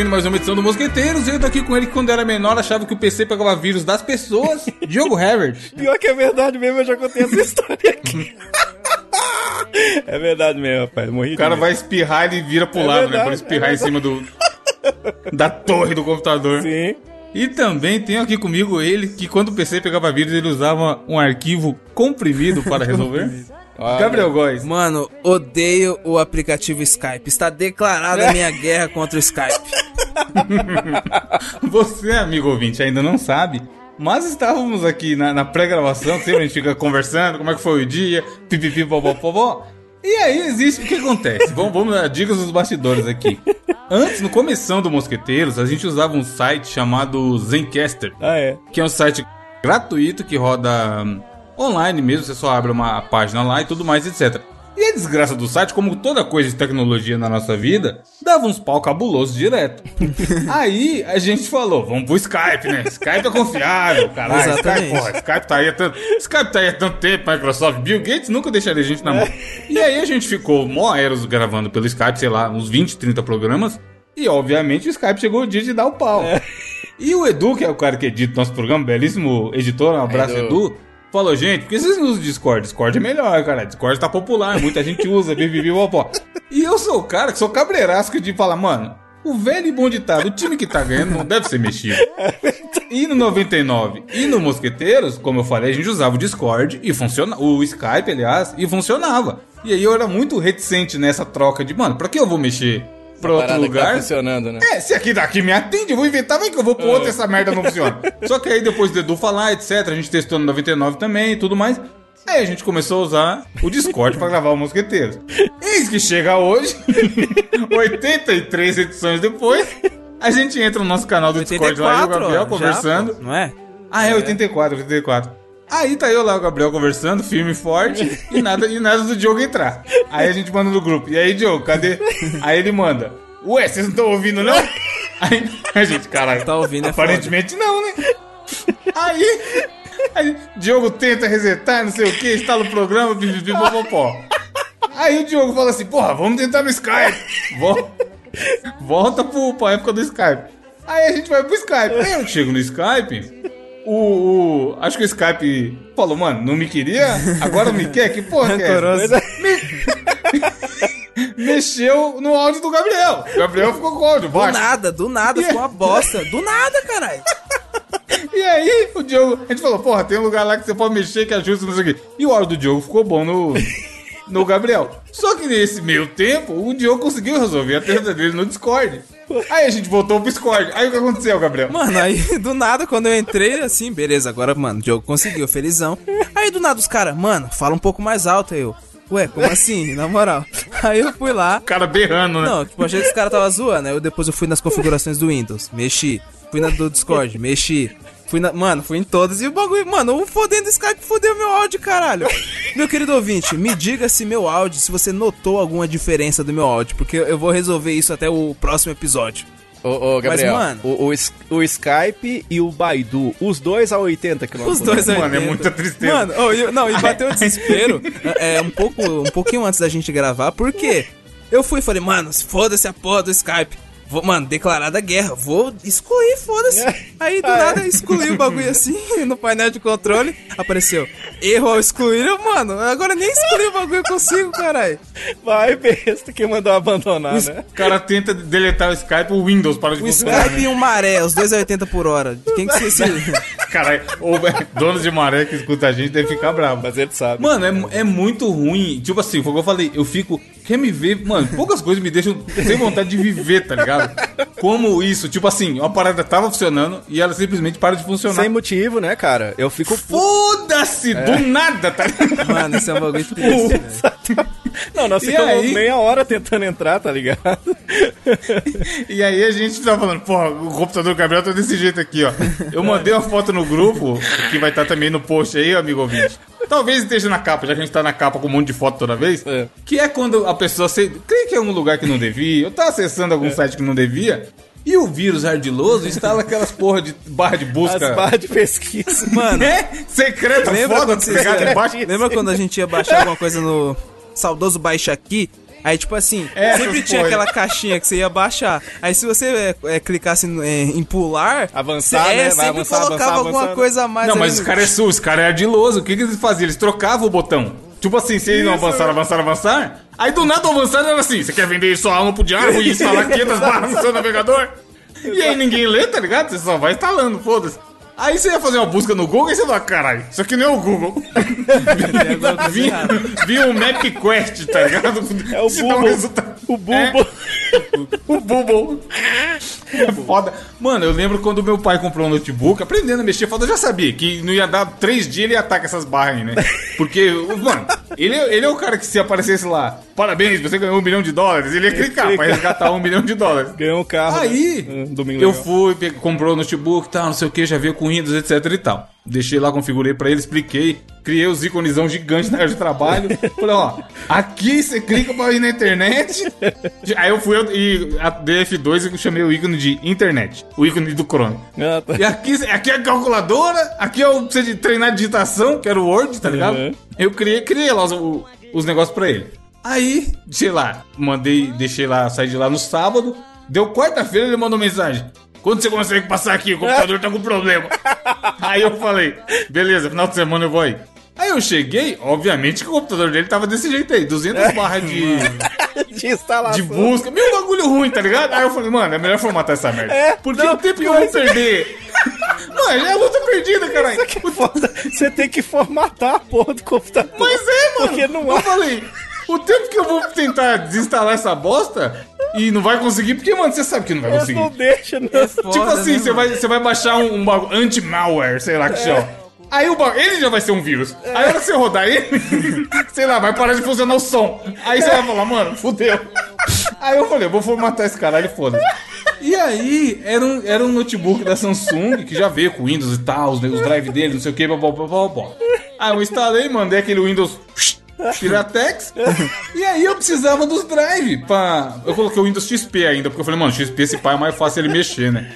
ouvindo mais uma edição do Mosqueteiros eu tô aqui com ele que quando era menor achava que o PC pegava vírus das pessoas. Diogo Herbert. Pior que é verdade mesmo, eu já contei essa história aqui. É verdade mesmo, rapaz. Morri O cara vai espirrar e vira pro É lado, né? verdade, Pra espirrar é em cima do. da torre do computador. Sim. E também tenho aqui comigo ele que quando o PC pegava vírus ele usava um arquivo comprimido para resolver. Gabriel Góes. Mano, odeio o aplicativo Skype. Está declarada a minha guerra contra o Skype. Você, amigo ouvinte, ainda não sabe, mas estávamos aqui na, na pré-gravação, sempre a gente fica conversando, como é que foi o dia, pipipi, popó, popó. E aí existe, o que acontece? Vamos, vamos dar dicas dos bastidores aqui. Antes, no começo do Mosqueteiros, a gente usava um site chamado Zencaster, Ah, é. que é um site gratuito que roda online mesmo, você só abre uma página lá e tudo mais, etc. E a desgraça do site, como toda coisa de tecnologia na nossa vida, dava uns pau cabulosos direto. aí a gente falou, vamos pro Skype, né? Skype é confiável, caralho. Skype, Exatamente. porra, Skype tá aí há tanto, Skype tá aí há tanto tempo, Microsoft, Bill Gates nunca deixaria a gente na mão. E aí a gente ficou mó eros gravando pelo Skype, sei lá, uns 20, 30 programas. E obviamente o Skype chegou o dia de dar o pau. E o Edu, que é o cara que edita nosso programa, belíssimo editor, um abraço, Edu. Edu. Falou, gente, por que vocês não usam Discord? Discord é melhor, cara. Discord tá popular, muita gente usa, bibibi, popó. E eu sou o cara que sou cabreirasco de falar, mano, o velho e bom ditado, o time que tá ganhando não deve ser mexido. E no 99 e no Mosqueteiros, como eu falei, a gente usava o Discord e funcionava. O Skype, aliás, e funcionava. E aí eu era muito reticente nessa troca de, mano, pra que eu vou mexer pra outro tá lugar? funcionando, né? É, se aqui daqui me atende, eu vou inventar, vai que eu vou pro outro e essa merda não funciona. Só que aí depois do Edu falar, etc, a gente testou no 99 também e tudo mais. Aí a gente começou a usar o Discord pra gravar o Mosqueteiros. Eis que chega hoje, 83 edições depois, a gente entra no nosso canal do Discord lá e o Gabriel conversando. já, não é? Ah, é 84, 84. Aí tá eu lá, o Gabriel conversando, firme e forte, e nada, e nada do Diogo entrar. Aí a gente manda no grupo. E aí, Diogo, cadê? Aí ele manda. Ué, vocês não estão ouvindo, não? Aí a gente, caralho. Tá ouvindo, é Aparentemente não, né? Aí, aí Diogo tenta resetar, não sei o que, instala o programa, pipipi, popopó. Aí o Diogo fala assim, porra, vamos tentar no Skype. Vol- Volta pro, pra época do Skype. Aí a gente vai pro Skype. Aí eu chego no Skype, o, o- Acho que o Skype falou, mano, não me queria? Agora me quer? Que porra que é Rancoroso. essa? Mexeu no áudio do Gabriel. O Gabriel ficou com o áudio Do baixo. nada, do nada, ficou uma bosta. Do nada, caralho. E aí, o Diogo, a gente falou, porra, tem um lugar lá que você pode mexer que ajuda, não sei o quê. E o áudio do Diogo ficou bom no, no Gabriel. Só que nesse meio tempo, o Diogo conseguiu resolver a treta dele no Discord. Aí a gente voltou pro Discord. Aí o que aconteceu, Gabriel? Mano, aí do nada, quando eu entrei, assim, beleza, agora, mano, o Diogo conseguiu, felizão. Aí do nada os caras, mano, fala um pouco mais alto aí eu. Ué, como assim? Na moral. Aí eu fui lá. O cara berrando, né? Não, tipo, achei que os caras tava zoando. Aí eu depois eu fui nas configurações do Windows, mexi. Fui na do Discord, mexi. Fui na. Mano, fui em todas e o bagulho. Mano, o fodendo do Skype fodeu meu áudio, caralho. Meu querido ouvinte, me diga se meu áudio, se você notou alguma diferença do meu áudio, porque eu vou resolver isso até o próximo episódio. Ô, ô, Gabriel, mano- o, o, o Skype e o Baidu, os dois a 80 km Os dois por hora. Mano, é 80. muita tristeza. Mano, oh, eu- não, e bateu o desespero é, um, pouco, um pouquinho antes da gente gravar, porque eu fui e falei, mano, foda-se a porra do Skype. Vou, mano, declarada guerra, vou excluir, foda-se. Aí do nada eu excluí o bagulho assim, no painel de controle, apareceu erro ao excluir. Eu, mano, agora nem excluir o bagulho eu consigo, caralho. Vai, besta, que mandou abandonar, né? O cara tenta deletar o Skype, o Windows para de O funcionar. Skype e um maré, os dois a 80 por hora. Quem que você se... Caralho, o dono de maré que escuta a gente deve ficar bravo. Mas ele sabe. Mano, é, é muito ruim. Tipo assim, foi o que eu falei. Eu fico. Quer me ver? Mano, poucas coisas me deixam sem vontade de viver, tá ligado? Como isso? Tipo assim, uma parada tava funcionando e ela simplesmente para de funcionar. Sem motivo, né, cara? Eu fico. Foda-se! Do nada, tá ligado? Mano, isso é um bagulho triste, velho. Não, nós ficamos aí? meia hora tentando entrar, tá ligado? E aí a gente tá falando, porra, o computador do Gabriel tá desse jeito aqui, ó. Eu mandei uma foto no grupo, que vai estar também no post aí, amigo ouvinte. Talvez esteja na capa, já que a gente tá na capa com um monte de foto toda vez. É. Que é quando a pessoa se... clica em algum lugar que não devia, ou tá acessando algum site que não devia, e o vírus ardiloso instala aquelas porra de barra de As busca. barras de pesquisa. Mano, É? Secreta Lembra foda quando debaixo. Lembra quando a gente ia baixar alguma coisa no saudoso Baixa Aqui? Aí, tipo assim, É, sempre essas tinha aquela caixinha que você ia baixar. Aí, se você é, é, clicasse em, é, em pular, Avançar, você, é, né? Vai sempre avançar, colocava avançar, alguma avançando. coisa a mais. Não, ali mas no- os caras é sul, os caras é ardiloso. O que, que eles faziam? Eles trocavam o botão. Tipo assim, se eles não avançaram, avançaram, avançar. Aí do nada o avançar era assim: você quer vender sua alma pro diabo e instalar 500 barras no seu navegador? E aí ninguém lê, tá ligado? Você só vai instalando, foda-se. Aí você ia fazer uma busca no Google e você fala, caralho, isso aqui não é o Google. vinha, vinha o MapQuest, tá ligado? É o Te um Bubble. resultado. O. O Bubble. É foda. Mano, eu lembro quando meu pai comprou um notebook, aprendendo a mexer, foda, eu já sabia que não ia dar três dias ele ia atacar essas barras aí, né? Porque, mano, ele, é- ele é o cara que se aparecesse lá, parabéns, você ganhou um milhão de dólares, ele ia clicar pra resgatar um milhão de dólares. Ganhou um carro. Aí, né? Um eu fui, comprou o notebook e tal, não sei o que, já veio com Windows, etc e tal. Deixei lá, configurei pra ele, expliquei, criei os íconesão gigantes na área de trabalho. Falei, ó, aqui você clica pra ir na internet. Aí eu fui e a DF2 eu chamei o ícone de internet, o ícone do Chrome. Ah, tá. E aqui, aqui é a calculadora, aqui é o pra você treinar digitação, que era o Word, tá ligado? Uhum. Eu criei, criei lá os, os negócios pra ele. Aí, sei lá, mandei, deixei lá, saí de lá no sábado. Deu quarta-feira, ele mandou mensagem. Quando você consegue passar aqui? O computador tá com problema. aí eu falei, beleza, final de semana eu vou aí. Aí eu cheguei, obviamente que o computador dele tava desse jeito aí, 200 barras de, De instalação. de busca, meio bagulho ruim, tá ligado? Aí eu falei, mano, é melhor formatar essa merda. É, Porque não, o tempo que eu vou perder. Mano, é a luta perdida, caralho. Foda. Você tem que formatar a porra do computador. Mas é, mano. Porque não Eu há. falei, o tempo que eu vou tentar desinstalar essa bosta e não vai conseguir, porque, mano, você sabe que não vai Eles conseguir. não deixam, não. Foda, tipo assim, né, você vai, você vai baixar um, um bagulho anti-malware, sei lá que chama. Aí o bagulho, ele já vai ser um vírus. Aí a hora que você rodar ele, sei lá, vai parar de funcionar o som. Aí você vai falar, mano, fudeu. Aí eu falei, eu vou formatar esse caralho, foda-se. E aí, era um, era um notebook da Samsung que já veio com Windows e tal, os, os drive dele, não sei o que, blá, blá, blá, blá, blá. Aí eu instalei, mandei aquele Windows Piratex. e aí eu precisava dos drive pra. Eu coloquei o Windows XP ainda, porque eu falei, mano, XP esse pai é mais fácil ele mexer, né?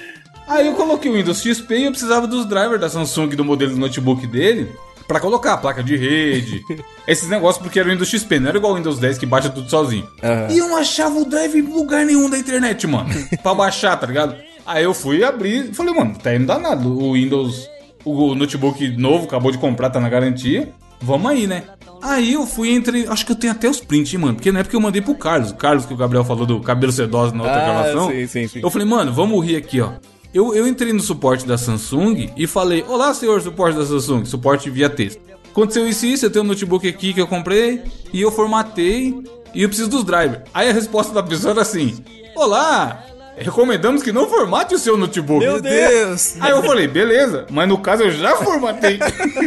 Aí eu coloquei o Windows XP e eu precisava dos drivers da Samsung do modelo do notebook dele pra colocar a placa de rede, esses negócios, porque era o Windows XP, não era igual o Windows 10 que baixa tudo sozinho. Aham. E eu não achava o drive em lugar nenhum da internet, mano, pra baixar, tá ligado? Aí eu fui abrir e falei, mano, tá indo danado. O Windows, o notebook novo, acabou de comprar, tá na garantia. Vamos aí, né? Aí eu fui entre. Acho que eu tenho até os prints, hein, mano. Porque na época eu mandei pro Carlos. O Carlos que o Gabriel falou do cabelo sedoso na outra Ah, gravação. sim, sim, sim. Eu falei, mano, vamos rir aqui, ó. Eu, eu entrei no suporte da Samsung e falei: Olá, senhor suporte da Samsung, suporte via texto. Aconteceu isso e isso, eu tenho um notebook aqui que eu comprei e eu formatei e eu preciso dos drivers. Aí a resposta da pessoa era assim: Olá, recomendamos que não formate o seu notebook. Meu Meu Deus! Aí eu falei, beleza, mas no caso eu já formatei.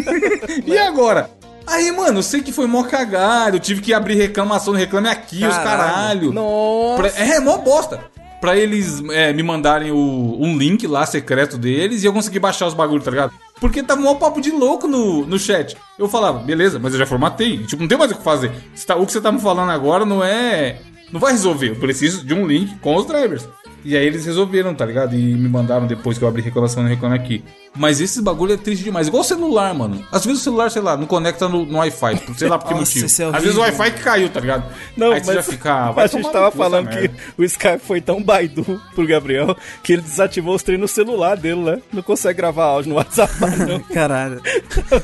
e agora? Aí, mano, eu sei que foi mó cagada, eu tive que abrir reclamação no Reclame Aqui, os caralho. Nossa. Pra- é, mó bosta. Pra eles é, me mandarem o- um link lá secreto deles e eu conseguir baixar os bagulhos, tá ligado? Porque tava mó papo de louco no, no chat. Eu falava, beleza, mas eu já formatei. Tipo, não tem mais o que fazer. Tá- o que você tá me falando agora não é. Não vai resolver. Eu preciso de um link com os drivers. E aí eles resolveram, tá ligado? E me mandaram depois que eu abri reclamação no Reclame Aqui. Mas esse bagulho é triste demais. Igual o celular, mano. Às vezes o celular, sei lá, não conecta no, no Wi-Fi. por- Sei lá por que Nossa, motivo. é Às vezes o. Wi-Fi que caiu, tá ligado? Não, aí você mas já fica. ah, vai a gente tava falando que merda. o Skype foi tão baidu pro Gabriel que ele desativou os treinos no celular dele, né? Não consegue gravar áudio no WhatsApp, não. Caralho.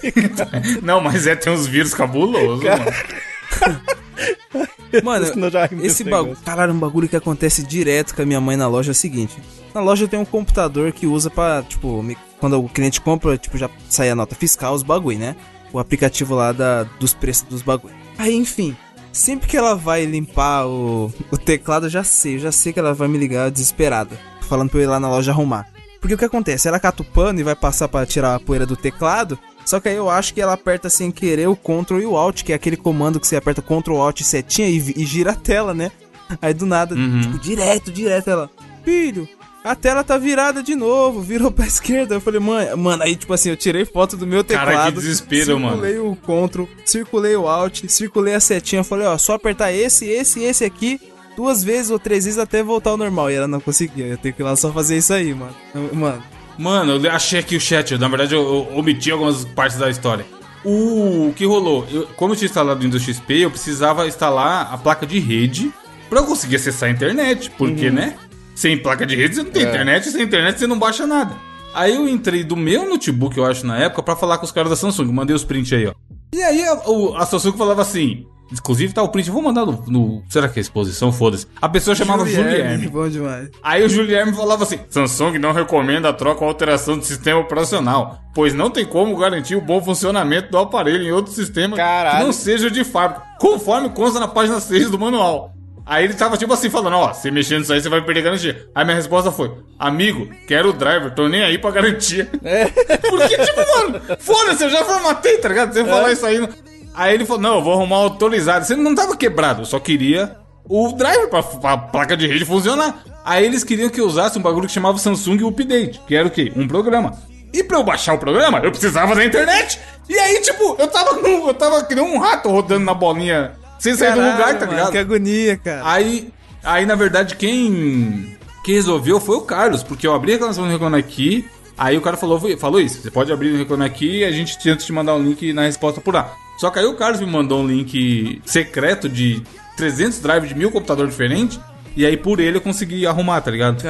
Não, mas é, tem uns vírus cabulosos, Cara. mano. Mano, rimos esse bagulho. negócio. Caralho, um bagulho que acontece direto com a minha mãe na loja é o seguinte: na loja tem um computador que usa pra, tipo, me- quando o cliente compra, tipo, já sai a nota fiscal, os bagulho, né? O aplicativo lá da, dos preços dos bagulho. Aí, enfim, sempre que ela vai limpar o, o teclado, eu já sei, eu já sei que ela vai me ligar desesperada, falando pra eu ir lá na loja arrumar. Porque o que acontece? Ela cata o pano e vai passar pra tirar a poeira do teclado. Só que aí eu acho que ela aperta sem querer o Ctrl e o Alt, que é aquele comando que você aperta Ctrl Alt e setinha e, e gira a tela, né? Aí do nada, tipo, direto, direto, ela, filho, a tela tá virada de novo, virou pra esquerda. Eu falei, mãe, mano, aí tipo assim, eu tirei foto do meu Cara, que teclado. desespero, mano. Circulei o Ctrl, circulei o Alt, circulei a setinha, falei, ó, só apertar esse, esse e esse aqui. Duas vezes ou três vezes até voltar ao normal. E ela não conseguia. Eu tenho que ir lá só fazer isso aí, mano. Mano, Mano, eu achei aqui o chat. Na verdade, eu, eu omiti algumas partes da história. o que rolou? Eu, como eu tinha instalado o Windows XP, eu precisava instalar a placa de rede pra eu conseguir acessar a internet. Porque, né? Sem placa de rede você não tem É. internet, sem internet você não baixa nada. Aí eu entrei do meu notebook, eu acho, na época, pra falar com os caras da Samsung. Mandei os prints aí, ó. E aí a, a Samsung falava assim. Inclusive tá o print, vou mandar no. no- será que é exposição? Foda-se. A pessoa chamava Julierne. Bom demais. Aí o Guilherme falava assim: Samsung não recomenda a troca ou alteração do sistema operacional, pois não tem como garantir o bom funcionamento do aparelho em outro sistema Caralho. que não seja de fábrica, conforme consta na página 6 do manual. Aí ele tava tipo assim falando, ó, você mexendo nisso aí, você vai perder garantia. Aí minha resposta foi, amigo, quero o driver, tô nem aí pra garantia. Porque, tipo, mano, foda-se, eu já formatei, tá ligado? Você falar isso aí. Aí ele falou, não, eu vou arrumar um autorizado. Você não tava quebrado, eu só queria o driver pra, pra placa de rede funcionar. Aí eles queriam que eu usasse um bagulho que chamava Samsung Update, que era o quê? Um programa. E pra eu baixar o programa, eu precisava da internet. E aí, tipo, eu tava, eu tava que nem um rato rodando na bolinha, sem sair do Caralho, lugar, tá mano, ligado? Que agonia, cara. Aí, aí na verdade, quem, quem resolveu foi o Carlos, porque eu abri a reclamação no Reclame Aqui, aí o cara falou, falou isso, você pode abrir no Reclame Aqui e a gente tenta te mandar um link na resposta por lá. Só que aí o Carlos me mandou um link secreto de 300 drives de mil computadores diferentes, e aí por ele eu consegui arrumar, tá ligado?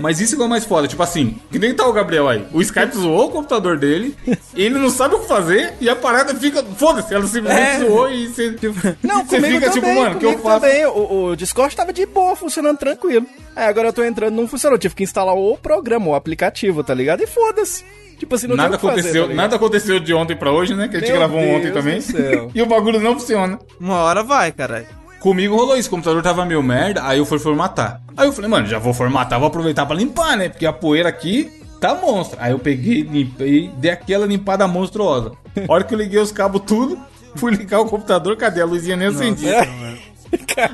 Mas isso é o mais foda, tipo assim, que nem tá o Gabriel aí. O Skype zoou o computador dele, ele não sabe o que fazer, e a parada fica. Foda-se, ela simplesmente É. zoou e você. Não, você fica também, tipo, mano, o que eu faço? também. O, o Discord tava de boa, funcionando tranquilo. Aí agora eu tô entrando, não funcionou. Tive que instalar o programa, o aplicativo, tá ligado? E foda-se. Tipo assim, não nada que fazer, aconteceu, tá nada aconteceu de ontem pra hoje, né? Que a gente Meu gravou Deus ontem também. e o bagulho não funciona. Uma hora vai, caralho. Comigo rolou isso, o computador tava meio merda, aí eu fui formatar. Aí eu falei, mano, já vou formatar, vou aproveitar pra limpar, né? Porque a poeira aqui tá monstra. Aí eu peguei, limpei, dei aquela limpada monstruosa. A hora que eu liguei os cabos tudo, fui ligar o computador, cadê? A luzinha nem acendia.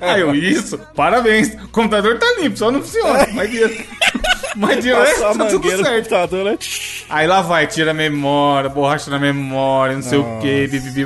Aí eu, isso, parabéns. O computador tá limpo, só não funciona. Mas de, mas de resto, tá tudo certo. computador, né? Aí lá vai, tira a memória, borracha na memória, não sei o que, bibibi,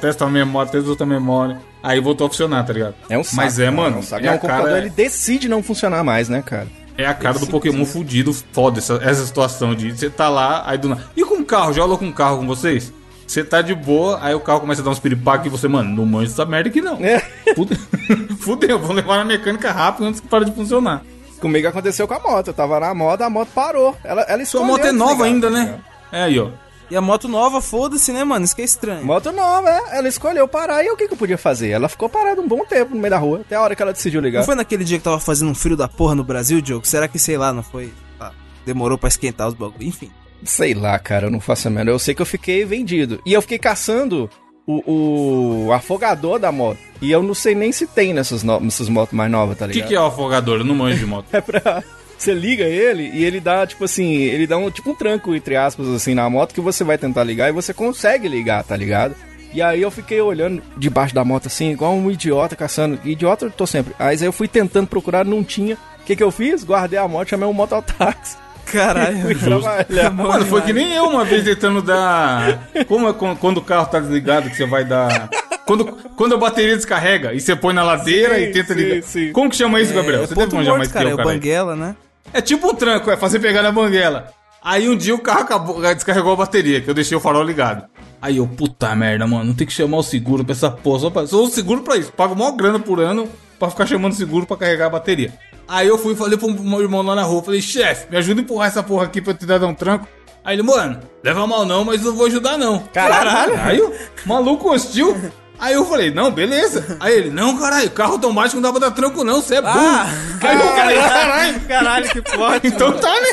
testa a memória, testa outra memória. Aí voltou a funcionar, tá ligado? É um saco. Mas é, mano, um saco. é, o computador ele decide não funcionar mais, né, cara? é a cara do Pokémon fudido, foda essa, essa situação de você tá lá, aí do nada. E com o carro, já rolou com o carro com vocês? Você tá de boa, aí o carro começa a dar uns piripaques e você, mano, não manjo essa merda aqui não. É. Fudeu, Fudeu, vou levar na mecânica rápido antes que pare de funcionar. Comigo aconteceu com a moto. Eu tava na moto, a moto parou. Ela, ela Sua moto é nova ainda, né? É aí, ó. E a moto nova, foda-se, né, mano? Isso que é estranho. Moto nova, é. Ela escolheu parar e o que, que eu podia fazer? Ela ficou parada um bom tempo no meio da rua, até a hora que ela decidiu ligar. Não foi naquele dia que tava fazendo um frio da porra no Brasil, Diogo? Será que, sei lá, não foi... ah, demorou pra esquentar os bagulho? Enfim. Sei lá, cara, eu não faço a menor. Eu sei que eu fiquei vendido. E eu fiquei caçando o, o afogador da moto. E eu não sei nem se tem nessas, no- nessas motos mais novas, tá O que, ligado? que é o afogador? Eu não manjo de moto. É pra. Você liga ele e ele dá, tipo assim, ele dá um tipo um tranco, entre aspas, assim, na moto que você vai tentar ligar e você consegue ligar, tá ligado? E aí eu fiquei olhando debaixo da moto assim, igual um idiota caçando. Idiota eu tô sempre. Aí eu fui tentando procurar, não tinha. O que que eu fiz? Guardei a moto, chamei um mototáxi. Caralho. Trabalhar. Mano, foi que nem eu uma vez tentando dar. Como é quan- quando o carro tá desligado que você vai dar. Quando, quando a bateria descarrega e você põe na ladeira Sim, e tenta sim, ligar. sim. Como que chama isso, Gabriel? É, Você deve manjar morto, mais que cara. É o cara. banguela, né? É tipo um tranco, é fazer pegar na banguela. Aí um dia o carro acabou, descarregou a bateria, que eu deixei o farol ligado. Aí eu, puta merda, mano, não tem que chamar o seguro pra essa porra. Só, pra, só o seguro pra isso. Pago maior grana por ano pra ficar chamando o seguro pra carregar a bateria. Aí eu fui e falei pro meu irmão lá na rua, falei, chefe, me ajuda a empurrar essa porra aqui pra eu te dar um tranco. Aí ele, mano, leva mal não, mas não vou ajudar não. Caralho. Aí o maluco hostil. Aí eu falei, não, beleza. Aí ele, não, caralho, carro automático não dá pra dar tranco não, você é burro. Ah, Aí eu falei, caralho. Caralho, que forte. Então tá, né?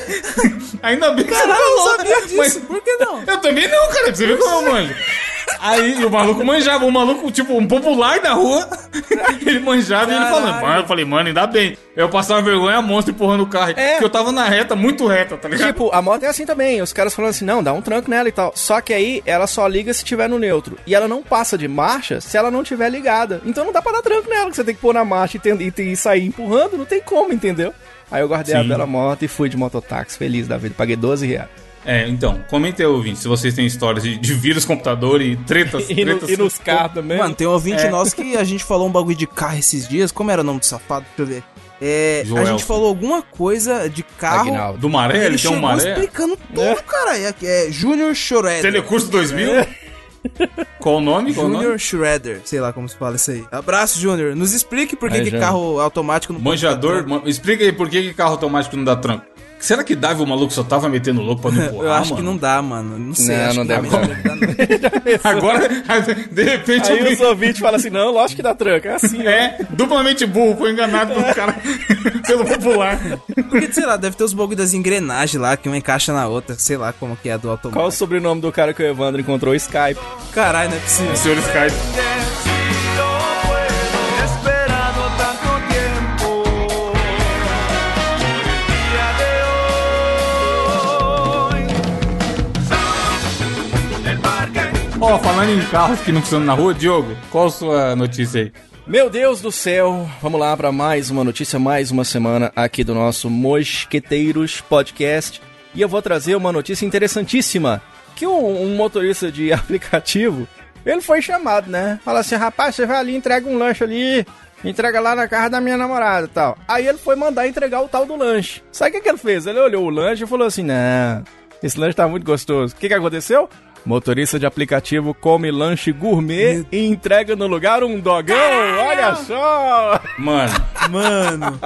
Ainda bem que Caralho, você eu não falou. sabia disso. Mas Por que não? eu também não, cara. Você viu como eu manjo? Aí o maluco manjava, o maluco, tipo, um popular da rua. Ele manjava e ele falando. Caralho. Mano, eu falei, mano, ainda bem. Eu passava vergonha monstro empurrando o carro. É. Porque eu tava na reta, muito reta, tá ligado? Tipo, a moto é assim também. Os caras falando assim, não, dá um tranco nela e tal. Só que aí ela só liga se tiver no neutro. E ela não passa de marcha se ela não tiver ligada. Então não dá pra dar tranco nela, que você tem que pôr na marcha e, e, e sair empurrando, não tem como, entendeu? Aí eu guardei a Sim. bela moto e fui de mototáxi, feliz da vida. Paguei 12 reais. É, então, comenta aí, ouvinte, se vocês têm histórias de, de vírus computador e tretas. E, no- tretas e nos carros também. Mano, tem um ouvinte É. nosso que a gente falou um bagulho de carro esses dias. Como era o nome do safado? Deixa eu ver. É, a gente falou alguma coisa de carro. Aguinaldo. Do maré, ele, tem um maré. explicando tudo, cara. É, é Júnior Chored. Telecurso 2000? Qual o nome? Qual o nome? Junior Shredder, sei lá como se fala isso aí. Abraço, Junior. Nos explique por que, Aí, que carro automático não pode Manjador, tranco. ma- explica aí por que, que carro automático não dá tranco. Será que dava o maluco só tava metendo louco pra não empurrar, Eu acho que mano? não dá, mano. Não sei. Não, acho não que deve realmente dar. não deve dar. Agora, de repente, Aí eu os ouvintes falam assim, não, lógico que dá tranca, é assim, ó. É, duplamente burro, foi enganado pelo cara, pelo popular. Porque, sei lá, deve ter os bagulho das engrenagens lá, que uma encaixa na outra. Sei lá como que é a do Qual o sobrenome do cara que o Evandro encontrou? Skype. Caralho, não é possível. Senhor Skype. Ó, falando em carros que não funcionam na rua, Diogo, qual a sua notícia aí? Meu Deus do céu, vamos lá para mais uma notícia, mais uma semana aqui do nosso Mosqueteiros Podcast. E eu vou trazer uma notícia interessantíssima, que um, um motorista de aplicativo, ele foi chamado, né? Fala assim, rapaz, você vai ali, entrega um lanche ali, entrega lá na casa da minha namorada e tal. Aí ele foi mandar entregar o tal do lanche. Sabe o que, que ele fez? Ele olhou o lanche e falou assim, não, esse lanche tá muito gostoso. O que, que aconteceu? Motorista de aplicativo come lanche gourmet e entrega no lugar um dogão. Olha só! Mano, Mano.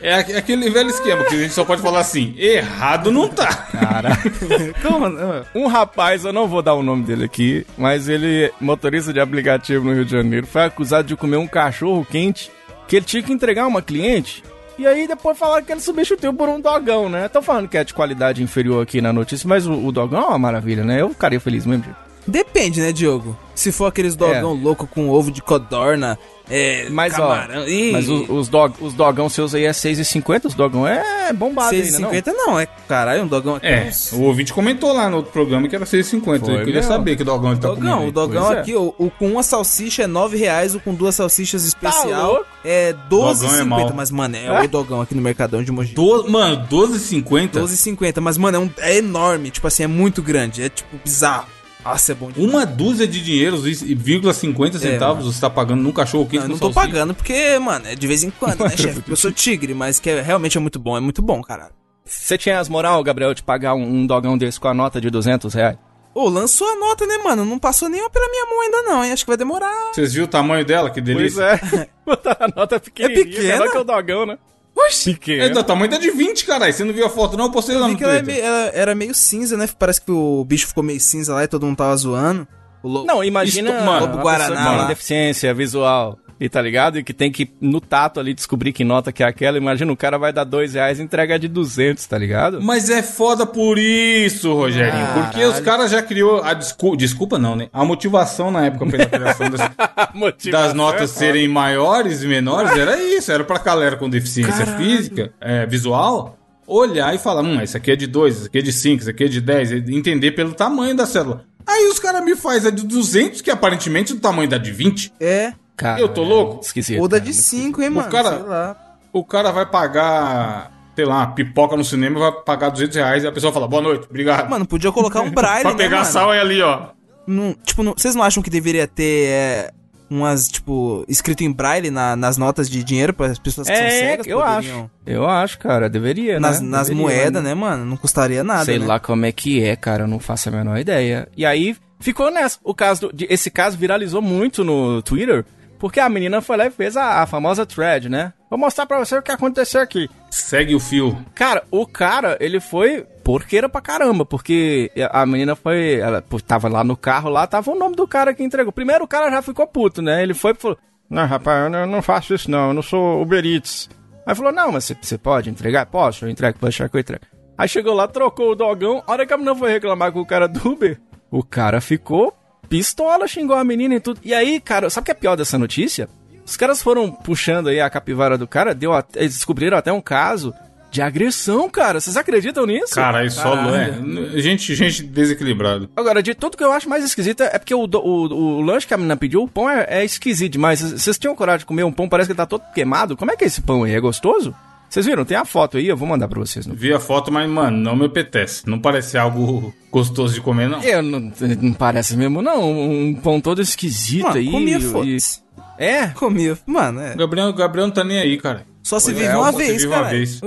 é aqu- aquele velho esquema que a gente só pode falar assim, errado não tá. Cara, Como? um rapaz, eu não vou dar o nome dele aqui, mas ele, motorista de aplicativo no Rio de Janeiro, foi acusado de comer um cachorro quente que ele tinha que entregar a uma cliente. E aí depois falaram que ele substituiu por um dogão, né? Tô falando que é de qualidade inferior aqui na notícia, mas o, o dogão é uma maravilha, né? Eu ficaria feliz mesmo. gente. Depende, né, Diogo? Se for aqueles dogão louco com ovo de codorna, é. Mas camarão, ó, Ih, mas o- os, dog, os dogão seus aí é 6,50, os dogão é bombado ainda, não? 6,50 não, é. Caralho, um dogão aqui. É, uns- o ouvinte comentou lá no outro programa que era 6,50. Foi Eu queria saber que dogão ele tá Dogão, comendo. o dogão Pois é. aqui, o, o com uma salsicha é 9 reais, o com duas salsichas especial louco? é Dogão é 12,50. mal. mas, mano, é o dogão aqui no Mercadão de Mogi. Do, mano, 12,50? 12,50, mas, mano, é, um- é enorme, tipo assim, é muito grande, é tipo bizarro. Nossa, é bom demais. Uma dúzia de dinheiros e vírgula 50 centavos você tá pagando num cachorro quente Não, eu não tô salsicha? pagando porque, mano, é de vez em quando, né, chefe? Eu sou tigre, mas que é- realmente é muito bom, é muito bom, caralho. Você tinha as moral, Gabriel, de pagar um, um dogão desse com a nota de 200 reais? Ô, lançou a nota, né, mano? Não passou nenhuma pela minha mão ainda não, hein? Acho que vai demorar. Vocês viram o tamanho dela? Que delícia. é. Botar a nota pequenininha, pequena? menor que o dogão, né? Oxi! Pequena. É do tamanho da de 20, caralho. Você não viu a foto, não? Eu postei lá no que ela, é Twitter. meio- ela era meio cinza, né? Parece que o bicho ficou meio cinza lá e todo mundo tava zoando. O louco. Não, imagina Isto- mano, uma Guaraná pessoa que lá. deficiência visual e tá ligado? E que tem que, no tato ali, descobrir que nota que é aquela. Imagina o cara vai dar dois reais e entrega de 200, tá ligado? Mas é foda por isso, Rogerinho. Porque os caras já criou a desculpa. Desculpa, não, né? A motivação na época pela criação das, Motivação das notas é serem maiores e menores era isso. Era pra galera com deficiência física, é, visual, olhar e falar: hum, esse aqui é de 2, esse aqui é de 5, esse aqui é de 10. Entender pelo tamanho da célula. Aí os caras me fazem a de 200, que aparentemente é do tamanho da de 20. É. Cara, Eu tô louco? Esquisito. Ou da cara, de muito 5, hein, mano? cara- Sei lá. O cara vai pagar, sei lá, pipoca no cinema, vai pagar 200 reais e a pessoa fala: boa noite, obrigado. Mano, podia colocar um braille, pra né, pegar mano? sal é ali, ó. Não- tipo, não- vocês não acham que deveria ter é, umas, tipo, escrito em braille na- nas notas de dinheiro para as pessoas que são É, cegas? eu poderiam- acho. Eu acho, cara. Deveria, Nas, né? nas moedas, mas- né, mano? Não custaria nada, Sei né? lá como é que é, cara. Eu não faço a menor ideia. E aí, ficou nessa. O caso do- esse caso viralizou muito no Twitter, porque a menina foi lá e fez a, a famosa thread, né? Vou mostrar pra você o que aconteceu aqui. Segue o fio. Cara, o cara, ele foi porqueira pra caramba, porque a menina foi. Ela tava lá no carro, lá tava o nome do cara que entregou. Primeiro o cara já ficou puto, né? Ele foi e falou: Não, rapaz, eu não, faço isso não, eu não sou Uber Eats. Aí falou: Não, mas você- você pode entregar? Posso, eu entrego, pode achar que eu entrego. Aí chegou lá, trocou o dogão. A hora que a menina foi reclamar com o cara do Uber, o cara ficou pistola, xingou a menina e tudo. E aí, cara, sabe o que é pior dessa notícia? Os caras foram puxando aí a capivara do cara, deu até- eles descobriram até um caso de agressão, cara. Vocês acreditam nisso? Cara, isso só é. Gente, gente desequilibrada. Agora, de tudo que eu acho mais esquisito é porque o, o, o lanche que a menina pediu, o pão é, é esquisito demais. Vocês vocês tinham coragem de comer um pão, parece que tá todo queimado? Como é que é esse pão aí? É gostoso? Vocês viram? Tem a foto aí, eu vou mandar pra vocês. No... Vi a foto, mas, mano, não me apetece. Não parece algo gostoso de comer, não. Eu não, não parece mesmo, não. Um pão todo esquisito Mano, aí. comia, e- foda-se. É? Comia. Mano, é. O Gabriel, Gabriel não tá nem aí, cara. Só se É, vive uma você vez, vive uma cara. vez.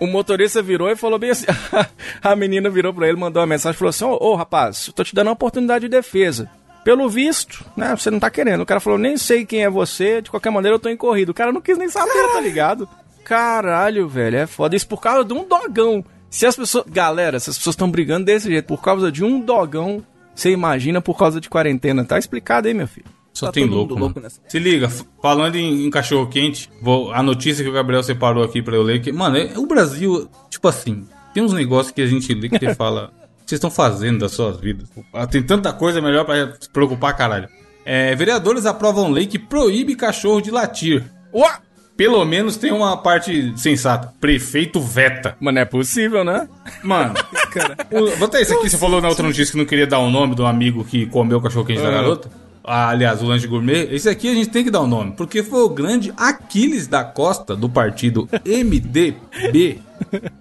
O motorista virou e falou bem assim. a menina virou pra ele, mandou uma mensagem e falou assim: Ô ô, rapaz, eu tô te dando uma oportunidade de defesa. Pelo visto, né? Você não tá querendo. O cara falou, nem sei quem é você, de qualquer maneira eu tô em corrida. O cara não quis nem saber, tá ligado? Caralho, velho, é foda. Isso por causa de um dogão. Se as pessoas. Galera, se as pessoas estão brigando desse jeito por causa de um dogão, você imagina por causa de quarentena. Tá explicado aí, meu filho. Só Tá tem louco, mano. louco nessa. Se liga, falando em, em cachorro quente, vou, a notícia que o Gabriel separou aqui pra eu ler, que, mano, é- o Brasil, tipo assim, tem uns negócios que a gente lê que você fala, o que vocês estão fazendo das suas vidas? Ah, Tem tanta coisa melhor pra se preocupar, caralho. É, vereadores aprovam lei que proíbe cachorro de latir. Uá! Pelo menos tem uma parte sensata. Prefeito veta. Mas não é possível, né? Mano, o, vou até esse aqui, você falou na outra notícia que não queria dar o nome do amigo que comeu o cachorro quente da Ah. garota. Ah, aliás, o lanche gourmet. Esse aqui a gente tem que dar o nome, porque foi o grande Aquiles da Costa do partido MDB.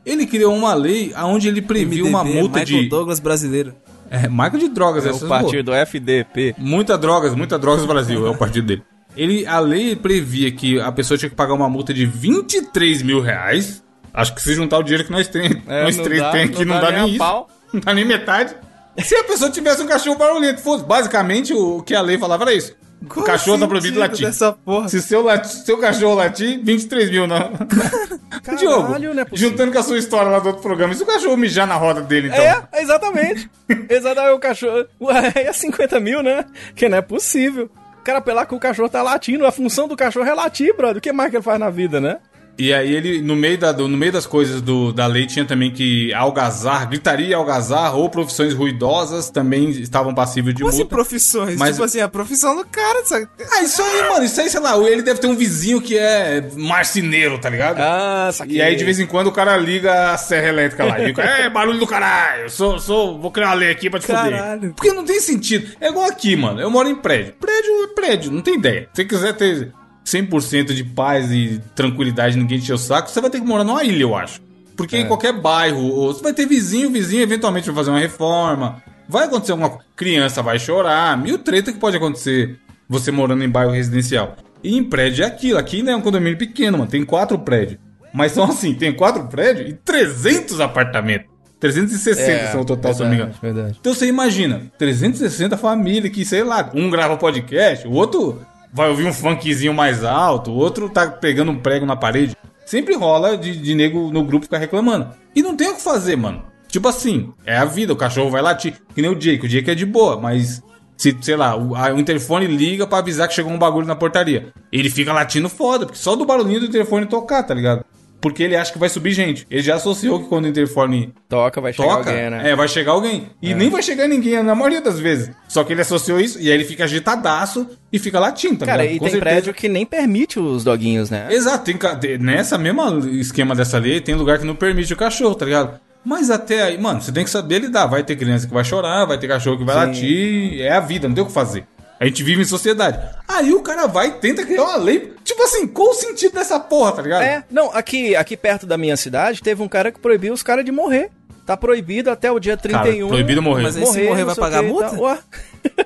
Ele criou uma lei onde ele previu uma MDB, multa Michael de. Douglas brasileiro. É, marca de drogas, É essas o boas. partido FDP. Muita drogas, muita drogas no Brasil, é o partido dele. Ele, a lei previa que a pessoa tinha que pagar uma multa de 23 mil reais. Acho que se juntar o dinheiro que nós, tem, É, nós três dá- tem aqui, não não, dá dá, nem isso. pau. Não dá nem metade. Se a pessoa tivesse um cachorro barulhento, fosse basicamente o que a lei falava era isso. O Qual cachorro o tá proibido latir. dessa porra? Se seu, lati, seu cachorro latir, 23 mil não. Diogo, não é juntando com a sua história lá do outro programa, e se o cachorro mijar na roda dele, então? É, exatamente. exatamente, o cachorro. Ué, é 50 mil, né? Que não é possível. Cara apelar que o cachorro tá latindo, a função do cachorro é latir, brother. O que mais que ele faz na vida, né? E aí ele, no meio, da, do- no meio das coisas do, da lei, tinha também que algazar, gritaria, algazar ou profissões ruidosas também estavam passíveis de Como assim multa. profissões? Mas- Tipo assim, a profissão do cara, sabe? Ah, isso aí, mano, isso aí, sei lá, ele deve ter um vizinho que é marceneiro, tá ligado? Ah, saquei. E aí, de vez em quando, o cara liga a serra elétrica lá. E fica, é, barulho do caralho. Eu Sou, sou, vou criar uma lei aqui pra te foder. Caralho. Porque não tem sentido. É igual aqui, mano. Eu moro em prédio. Prédio é prédio, não tem ideia. Se você quiser ter 100% de paz e tranquilidade, ninguém encher o saco, você vai ter que morar numa ilha, eu acho. Porque É. em qualquer bairro, ou você vai ter vizinho, vizinho eventualmente vai fazer uma reforma. Vai acontecer alguma coisa. Criança vai chorar. Mil treta que pode acontecer você morando em bairro residencial. E em prédio é aquilo. Aqui não é um condomínio pequeno, mano. Tem quatro prédios. Mas são assim, tem quatro prédios e 300 apartamentos. 360 são o total, se não me engano. É, Verdade. Então você imagina, 360 famílias que, sei lá, um grava podcast, o outro vai ouvir um funkzinho mais alto, o outro tá pegando um prego na parede. Sempre rola de, de nego no grupo ficar reclamando. E não tem o que fazer, mano. Tipo assim, é a vida, o cachorro vai latir. Que nem o Jake, o Jake é de boa, mas se, sei lá, o, a- o interfone liga pra avisar que chegou um bagulho na portaria. Ele fica latindo foda, porque só do barulhinho do interfone tocar, tá ligado? Porque ele acha que vai subir gente. Ele já associou que quando o interfone Toca, vai chegar toca, alguém, né? é, vai chegar alguém. E nem vai chegar ninguém na maioria das vezes. Só que ele associou isso e aí ele fica agitadaço e fica latindo, tá Cara, ligado? e Com tem certeza. prédio que nem permite os doguinhos, né? Exato, tem, nessa mesma esquema dessa lei, tem lugar que não permite o cachorro, tá ligado? Mas até aí, mano, você tem que saber lidar. Vai ter criança que vai chorar, vai ter cachorro que vai Sim. latir. É a vida, não tem o que fazer. A gente vive em sociedade. Aí o cara vai e tenta criar uma lei. Tipo assim, qual o sentido dessa porra, tá ligado? É, não, aqui, aqui perto da minha cidade teve um cara que proibiu os caras de morrer. Tá proibido até o dia 31. proibido morrer. Mas aí se morrer vai pagar que e multa? Ué,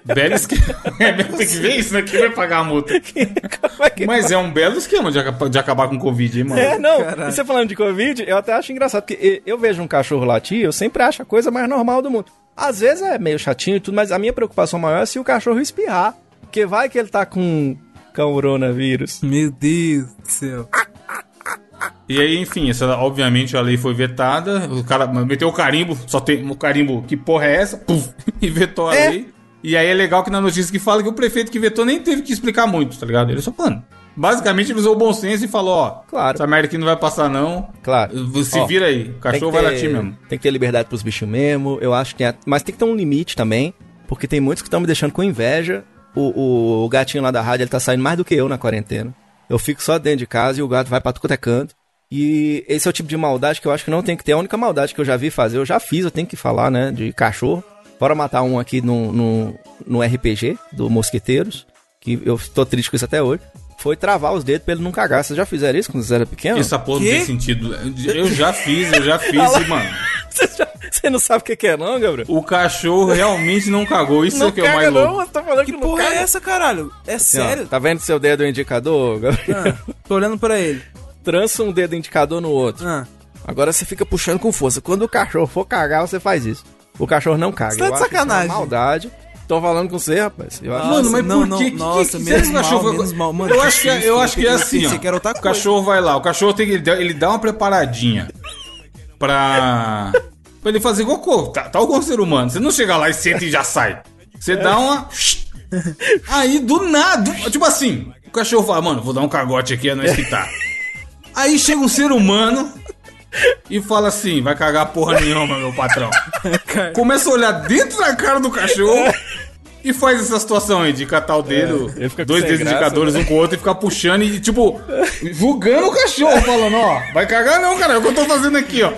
Belo esquema. É, tem que ver isso, né? Quem vai pagar a multa? como é que- Mas é um belo esquema de, de acabar com o Covid, hein, mano? É, não, Caralho. e você falando de Covid, eu até acho engraçado, porque eu vejo um cachorro latir, eu sempre acho a coisa mais normal do mundo. Às vezes é meio chatinho e tudo, mas a minha preocupação maior é se o cachorro espirrar. Porque vai que ele tá com coronavírus. Meu Deus do céu. E aí, enfim, essa, obviamente a lei foi vetada. O cara meteu o carimbo, só tem o carimbo, que porra é essa? Puf, e vetou a É. lei. E aí é legal que na notícia que fala que o prefeito que vetou nem teve que explicar muito, tá ligado? Ele só, mano, basicamente ele usou o bom senso e falou: ó, Claro. essa merda aqui não vai passar não. Claro. Se Ó, vira aí, o cachorro que vai ter- latir mesmo. Tem que ter liberdade pros bichos mesmo, eu acho que tem. Mas tem que ter um limite também, porque tem muitos que estão me deixando com inveja. O, o, o gatinho lá da rádio, ele tá saindo mais do que eu na quarentena. Eu fico só dentro de casa e o gato vai pra tudo é canto. E esse é o tipo de maldade que eu acho que não tem que ter. A única maldade que eu já vi fazer, eu já fiz, eu tenho que falar, né, de cachorro. Bora matar um aqui no, no, no RPG do Mosqueteiros, que eu tô triste com isso até hoje. Foi travar os dedos pra ele não cagar. Vocês já fizeram isso quando vocês eram pequenos? Essa porra não tem sentido. Eu já fiz, eu já fiz, e, mano. Você, já- você não sabe o que é não, Gabriel? O cachorro realmente não cagou. Isso não é que é o mais não, louco. você tá falando que, Que não porra caga. é essa, caralho? É Assim, ó, sério? tá vendo seu dedo indicador? Gabriel? Ah, tô olhando pra ele. Trança um dedo indicador no outro. Ah, Agora você fica puxando com força. Quando o cachorro for cagar, você faz isso. O cachorro não caga. Você tá de isso uma sacanagem. maldade. Tô falando com você, rapaz. Eu acho- Mano, mas não, por? Que- nossa, que- menos será que o cachorro- mal, menos mal. Mano, eu que acho que, é- eu acho que é assim, ó. que o cachorro vai lá, o cachorro tem que ele dá, ele dá uma preparadinha pra pra ele fazer cocô, tá, tal como ser humano. Você não chega lá e senta e já sai. Você dá uma Aí do nada, tipo assim, o cachorro fala, mano, vou dar um cagote aqui, é nós que tá. Aí chega um ser humano e fala assim, vai cagar porra nenhuma, meu patrão. Começa a olhar dentro da cara do cachorro e faz essa situação aí de catar o dedo, ele fica com dois dedos graça, indicadores né? um com o outro e ficar puxando e, tipo, julgando o cachorro, falando, ó, vai cagar não, cara, é o que eu tô fazendo aqui, ó.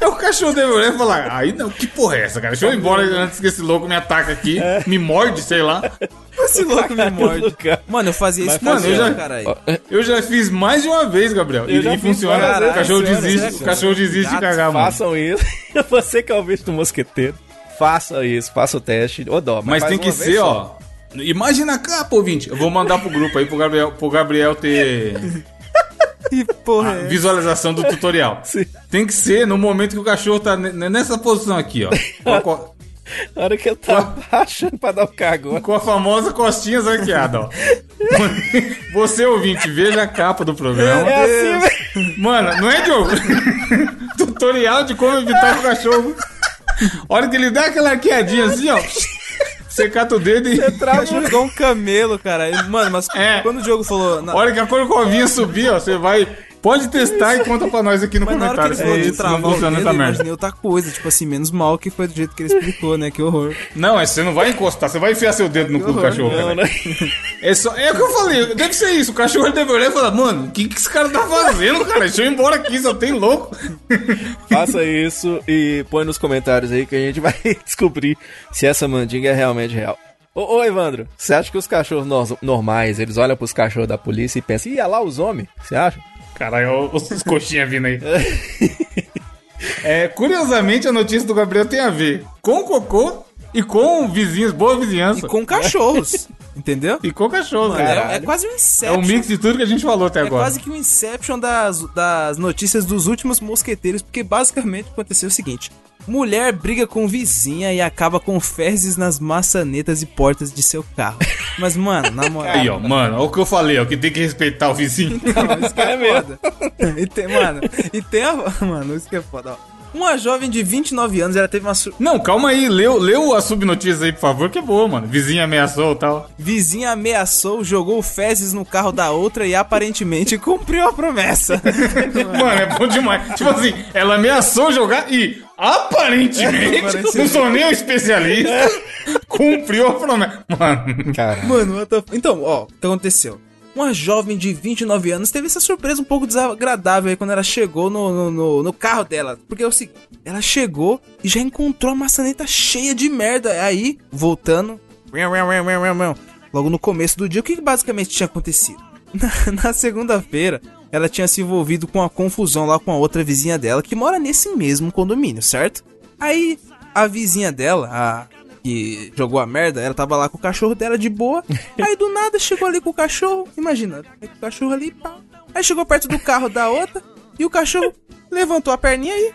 É o cachorro dele olhar e falar, aí não, que porra é essa, cara? Deixa eu ir embora antes que esse louco me ataque aqui, É. me morde, sei lá. Esse louco me morde. cara. Mano, eu fazia isso Mano, eu já- caralho. Eu já fiz mais de uma vez, Gabriel. Eu E, e funciona. várias O cachorro desiste, o cachorro desiste de cagar, mano. Façam isso. Você que é o bicho do mosqueteiro, faça isso, faça o teste. Ô, dó, Mas faz tem que ser, só. ó. Imagina a capa, ouvinte. Eu vou mandar pro grupo aí pro Gabriel, pro Gabriel ter Que porra é? visualização do tutorial. Sim. Tem que ser no momento que o cachorro tá ne- nessa posição aqui, ó. Com a, Na hora que ele tá baixando pra dar o cagão. com a famosa costinha arqueada, ó. Você, ouvinte, veja a capa do programa. É assim, velho. Mano, não é Diogo? Tutorial de como evitar o cachorro. Hora que ele dá aquela arqueadinha assim, ó. Você cata o dedo e. Cachorro igual um camelo, cara. Mano, mas É. quando o jogo falou. na- A hora que a corcovinha subir, ó, você vai. Pode testar e conta pra nós aqui no Mas na hora que comentário ele se, falou de se não travar o funciona dedo, essa eu merda. imaginei outra coisa. Tipo assim, menos mal que foi do jeito que ele explicou, né? Que horror. Não, é, você não vai encostar, você vai enfiar seu dedo no cu do cachorro. Não, cara. né? É, só, é o que eu falei, deve ser isso. O cachorro deve olhar e falar, mano, o que, que esse cara tá fazendo, cara? Deixa eu ir embora aqui, só tem louco. Faça isso e põe nos comentários aí que a gente vai descobrir se essa mandinga é realmente real. Ô, ô Evandro, você acha que os cachorros nor- normais, eles olham pros cachorros da polícia e pensam, ih, olha lá os homens? Você acha? Caralho, os, os coxinhas vindo aí. É, curiosamente, a notícia do Gabriel tem a ver com cocô e com vizinhos, boa E vizinhança. com cachorros. entendeu? E com cachorro, Mano, cara. é, é quase um É Inception. um mix de tudo que a gente falou até É agora. quase que um Inception das, das notícias dos últimos mosqueteiros, porque basicamente aconteceu o seguinte: mulher briga com vizinha e acaba com fezes nas maçanetas e portas de seu carro. Mas, mano, na moral. Aí, ó, mano, olha o que eu falei, ó, que tem que respeitar o vizinho. Não, isso que é, foda. E tem, mano, e tem a. Mano, isso que é foda, ó. Uma jovem de 29 anos, ela teve uma sur- Não, calma aí, leu, leu a subnotícia aí, por favor, que é boa, mano. Vizinha ameaçou e tal. vizinha ameaçou, jogou fezes no carro da outra e aparentemente cumpriu a promessa. Mano, é bom demais. Tipo assim, ela ameaçou jogar e, aparentemente, Aparentemente. não sou nem um especialista, cumpriu a promessa. Mano, Cara, Mano, what the f- Então, ó, o que aconteceu? Uma jovem de 29 anos teve essa surpresa um pouco desagradável aí quando ela chegou no, no, no- no carro dela. Porque é o seguinte, ela chegou e já encontrou a maçaneta cheia de merda. Aí, voltando, logo no começo do dia, o que que basicamente tinha acontecido? Na, na segunda-feira, ela tinha se envolvido com uma confusão lá com a outra vizinha dela que mora nesse mesmo condomínio, certo? Aí, a vizinha dela, a que jogou a merda, ela tava lá com o cachorro dela de boa. Aí do nada chegou ali com o cachorro, imagina, o cachorro ali, pá. Aí chegou perto do carro da outra e o cachorro levantou a perninha e.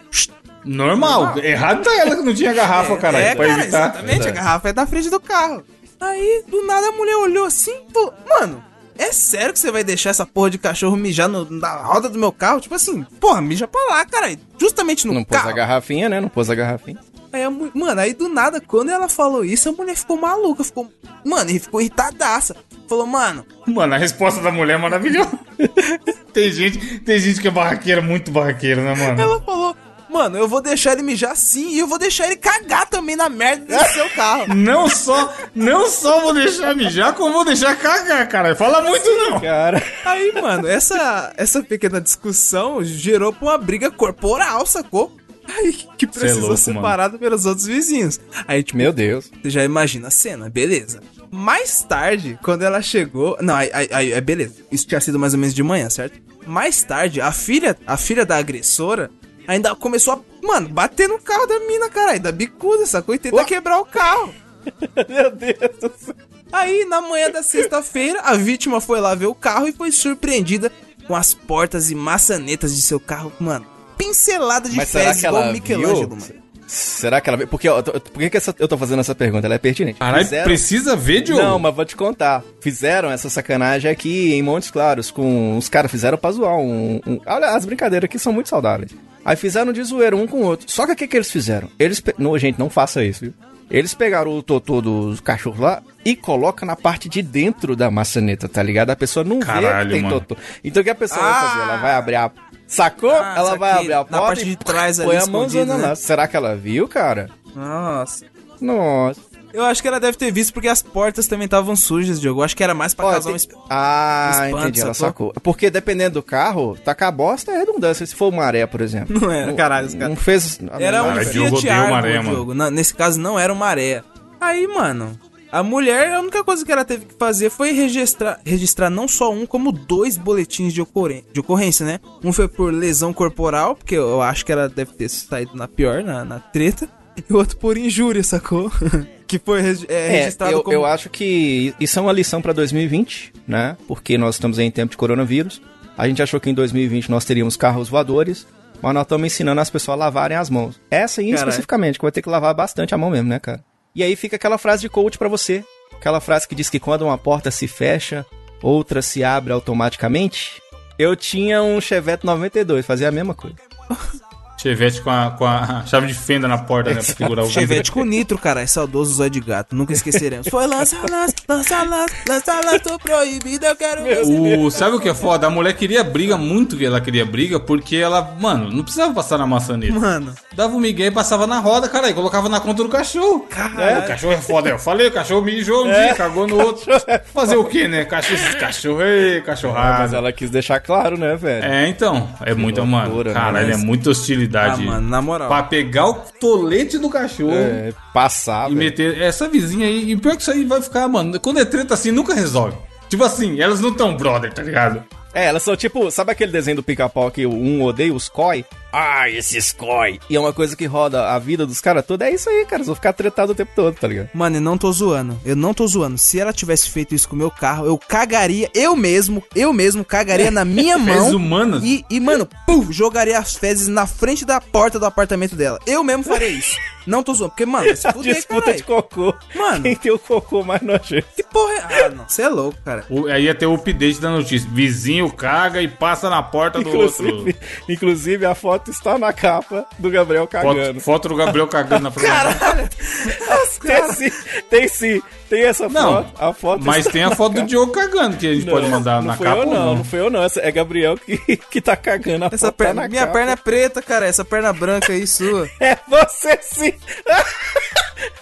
normal. Errado tá ela que não tinha garrafa, caralho, é, pra cara, evitar. exatamente, a garrafa é da frente do carro. Aí, do nada, a mulher olhou assim e falou, mano, é sério que você vai deixar essa porra de cachorro mijar no- na roda do meu carro? Tipo assim, porra, mija pra lá, caralho. Justamente no não pôs carro. a garrafinha, né? Não pôs a garrafinha. Aí mano, aí do nada, quando ela falou isso, a mulher ficou maluca, ficou. Mano, e ficou irritadaça. Falou, mano, Mano, a resposta da mulher é maravilhosa. tem, gente, tem gente que é barraqueira, muito barraqueira, né, mano? ela falou, mano, eu vou deixar ele mijar sim e eu vou deixar ele cagar também na merda do seu carro. Não só, não só vou deixar mijar, como vou deixar cagar, cara. Fala muito não. Cara, Aí, mano, essa, essa pequena discussão gerou pra uma briga corporal, sacou? Aí, que precisou louco, ser mano. parado pelos outros vizinhos. Aí, tipo, meu Deus. Você já imagina a cena, beleza. Mais tarde, quando ela chegou. Não, aí, aí, aí, é beleza. Isso tinha sido mais ou menos de manhã, certo? Mais tarde, a filha, a filha da agressora ainda começou a, mano, bater no carro da mina, caralho, da bicuda, sacou? E tenta quebrar o carro. Meu Deus do céu. Aí, na manhã da sexta-feira, a vítima foi lá ver o carro e foi surpreendida com as portas e maçanetas de seu carro, mano. Pincelada de Mas será fezes que igual ela Michelangelo, viu? mano. Será que ela vê? Porque, ó, por que, que essa- eu tô fazendo essa pergunta? Ela é pertinente. Caralho, Fizeram- precisa ver, Diogo? Não, mas vou te contar. Fizeram essa sacanagem aqui em Montes Claros com. Os caras fizeram pra zoar um, um- Olha, as brincadeiras aqui são muito saudáveis. Aí fizeram de zoeira um com o outro. Só que o que, que eles fizeram? Eles. Pe... Não, gente, não faça isso, viu? Eles pegaram o totô dos cachorros lá e colocam na parte de dentro da maçaneta, tá ligado? A pessoa não Caralho, vê que tem mano. totô. Então o que a pessoa vai fazer? Ela vai abrir a. Sacou? Ah, ela vai abrir a Na porta parte e de trás ali, põe a mãozona né? lá. Será que ela viu, cara? Nossa. Nossa. Eu acho que ela deve ter visto porque as portas também estavam sujas, Diogo. Eu acho que era mais pra Ó, causar tem- um esp... Ah, espanto, entendi, ela sacou? Porque dependendo do carro, tacar a bosta é redundância. Se for maré, por exemplo. Não era, caralho, os Não caras. fez. a Era um Cara, diferença. Diogo Fiat Argo, maré, mano. Diogo. Nesse caso não era uma maré. Aí, mano, a mulher, a única coisa que ela teve que fazer foi registrar, registrar não só um, como dois boletins de, ocorrência, de ocorrência, né? Um foi por lesão corporal, porque eu acho que ela deve ter saído na pior, na, na treta. E o outro por injúria, sacou? que foi é, É, registrado eu, como... eu acho que isso é uma lição pra 2020, né? Porque nós estamos em tempo de coronavírus. A gente achou que em 2020 nós teríamos carros voadores, mas nós estamos ensinando as pessoas a lavarem as mãos. Essa aí especificamente, que vai ter que lavar bastante a mão mesmo, né, cara? E aí fica aquela frase de coach pra você. Aquela frase que diz que quando uma porta se fecha, outra se abre automaticamente. Eu tinha um Chevette 92, fazia a mesma coisa. Chevette com a, com a chave de fenda na porta, né? Pra segurar o. Chevette com nitro, cara, é saudoso zóio de gato, nunca esqueceremos. Foi lança, lança, lança, lança, lança, lança, tô proibido, eu quero ver. O, sabe o que é foda? A mulher queria briga, muito que ela queria briga, porque ela, mano, não precisava passar na maçaneta. Mano, Dava o migué e passava na roda, cara, e colocava na conta do cachorro. É, o cachorro é foda. Eu falei, o cachorro mijou um dia, cagou no outro. Fazer o quê, né? Cachorro, cachorro, ei, Mas cachorrada. ela quis deixar claro, né, velho? É, então. É muita, mano. loucura, né? Caralho, é Mas- muita ah, mano, na moral. Pra pegar o tolete do cachorro. É, passar, E velho. meter essa vizinha aí. E pior que isso aí vai ficar, mano. Quando é treta assim, nunca resolve. Tipo assim, elas não tão brother, tá ligado? É, elas são tipo, sabe aquele desenho do pica-pau que um odeia os coi? Ah, esses coi. E é uma coisa que roda a vida dos caras toda. É isso aí, cara. Eles vão ficar tretados o tempo todo, tá ligado? Mano, eu não tô zoando. Eu não tô zoando. Se ela tivesse feito isso com o meu carro, eu cagaria, eu mesmo, eu mesmo cagaria na minha Fezes mão. humanas? E, e, mano, pum, jogaria as fezes na frente da porta do apartamento dela. Eu mesmo faria isso. Não tô zoando, porque, mano, vai se fuder, Disputa caralho. de cocô. Mano. Quem tem o cocô mais nojento. Que porra é? Ah, não. Você é louco, cara. O- aí ia ter o update da notícia. Vizinho caga e passa na porta do outro. Inclusive, a foto está na capa do Gabriel cagando. Foto, foto do Gabriel cagando na frente. Tem sim, tem sim. Tem essa Não, foto. A foto Mas está tem a foto do Diogo cagando que a gente pode mandar não na capa eu ou não, não. não foi eu não. Essa é Gabriel que, que tá cagando a Essa foto tá perna, na minha capa. perna é preta, cara. Essa perna branca aí sua. É você sim.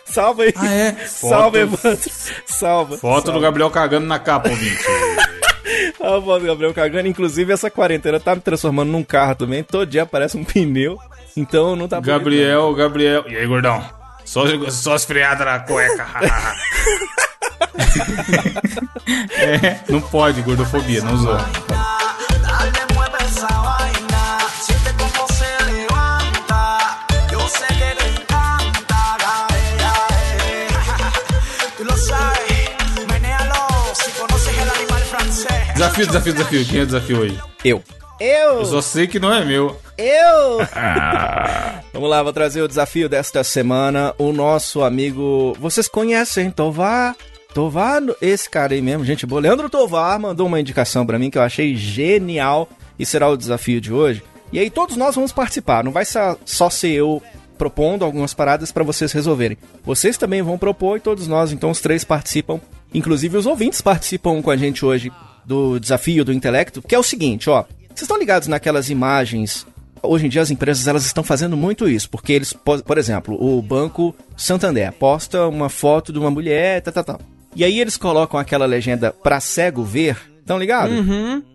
Salva aí. Ah, é? Salva, Foto- Evandro. Salva. Foto salva. do Gabriel cagando na capa, ouvinte. A foto do Gabriel cagando. Inclusive, essa quarentena tá me transformando num carro também. Todo dia aparece um pneu. Então não tá bonito, Gabriel, Gabriel. E aí, gordão? Só, só as freadas na cueca. é, não pode, gordofobia, não zoa. Desafio, desafio, desafio. Quem é o desafio hoje? Eu. Eu! Eu só sei que não é meu. Eu! Vamos lá, vou trazer o desafio desta semana. O nosso amigo. Vocês conhecem Tovar? Tovar, esse cara aí mesmo, gente boa. Leandro Tovar mandou uma indicação pra mim que eu achei genial e será o desafio de hoje. E aí todos nós vamos participar, não vai ser só ser eu propondo algumas paradas pra vocês resolverem. Vocês também vão propor e todos nós, então os três participam. Inclusive os ouvintes participam com a gente hoje do desafio do intelecto, que é o seguinte, ó. Vocês estão ligados naquelas imagens Hoje em dia as empresas elas estão fazendo muito isso, porque eles, po- por exemplo, o Banco Santander posta uma foto de uma mulher, tá, tá, tá. E aí eles colocam aquela legenda pra cego ver, estão ligados?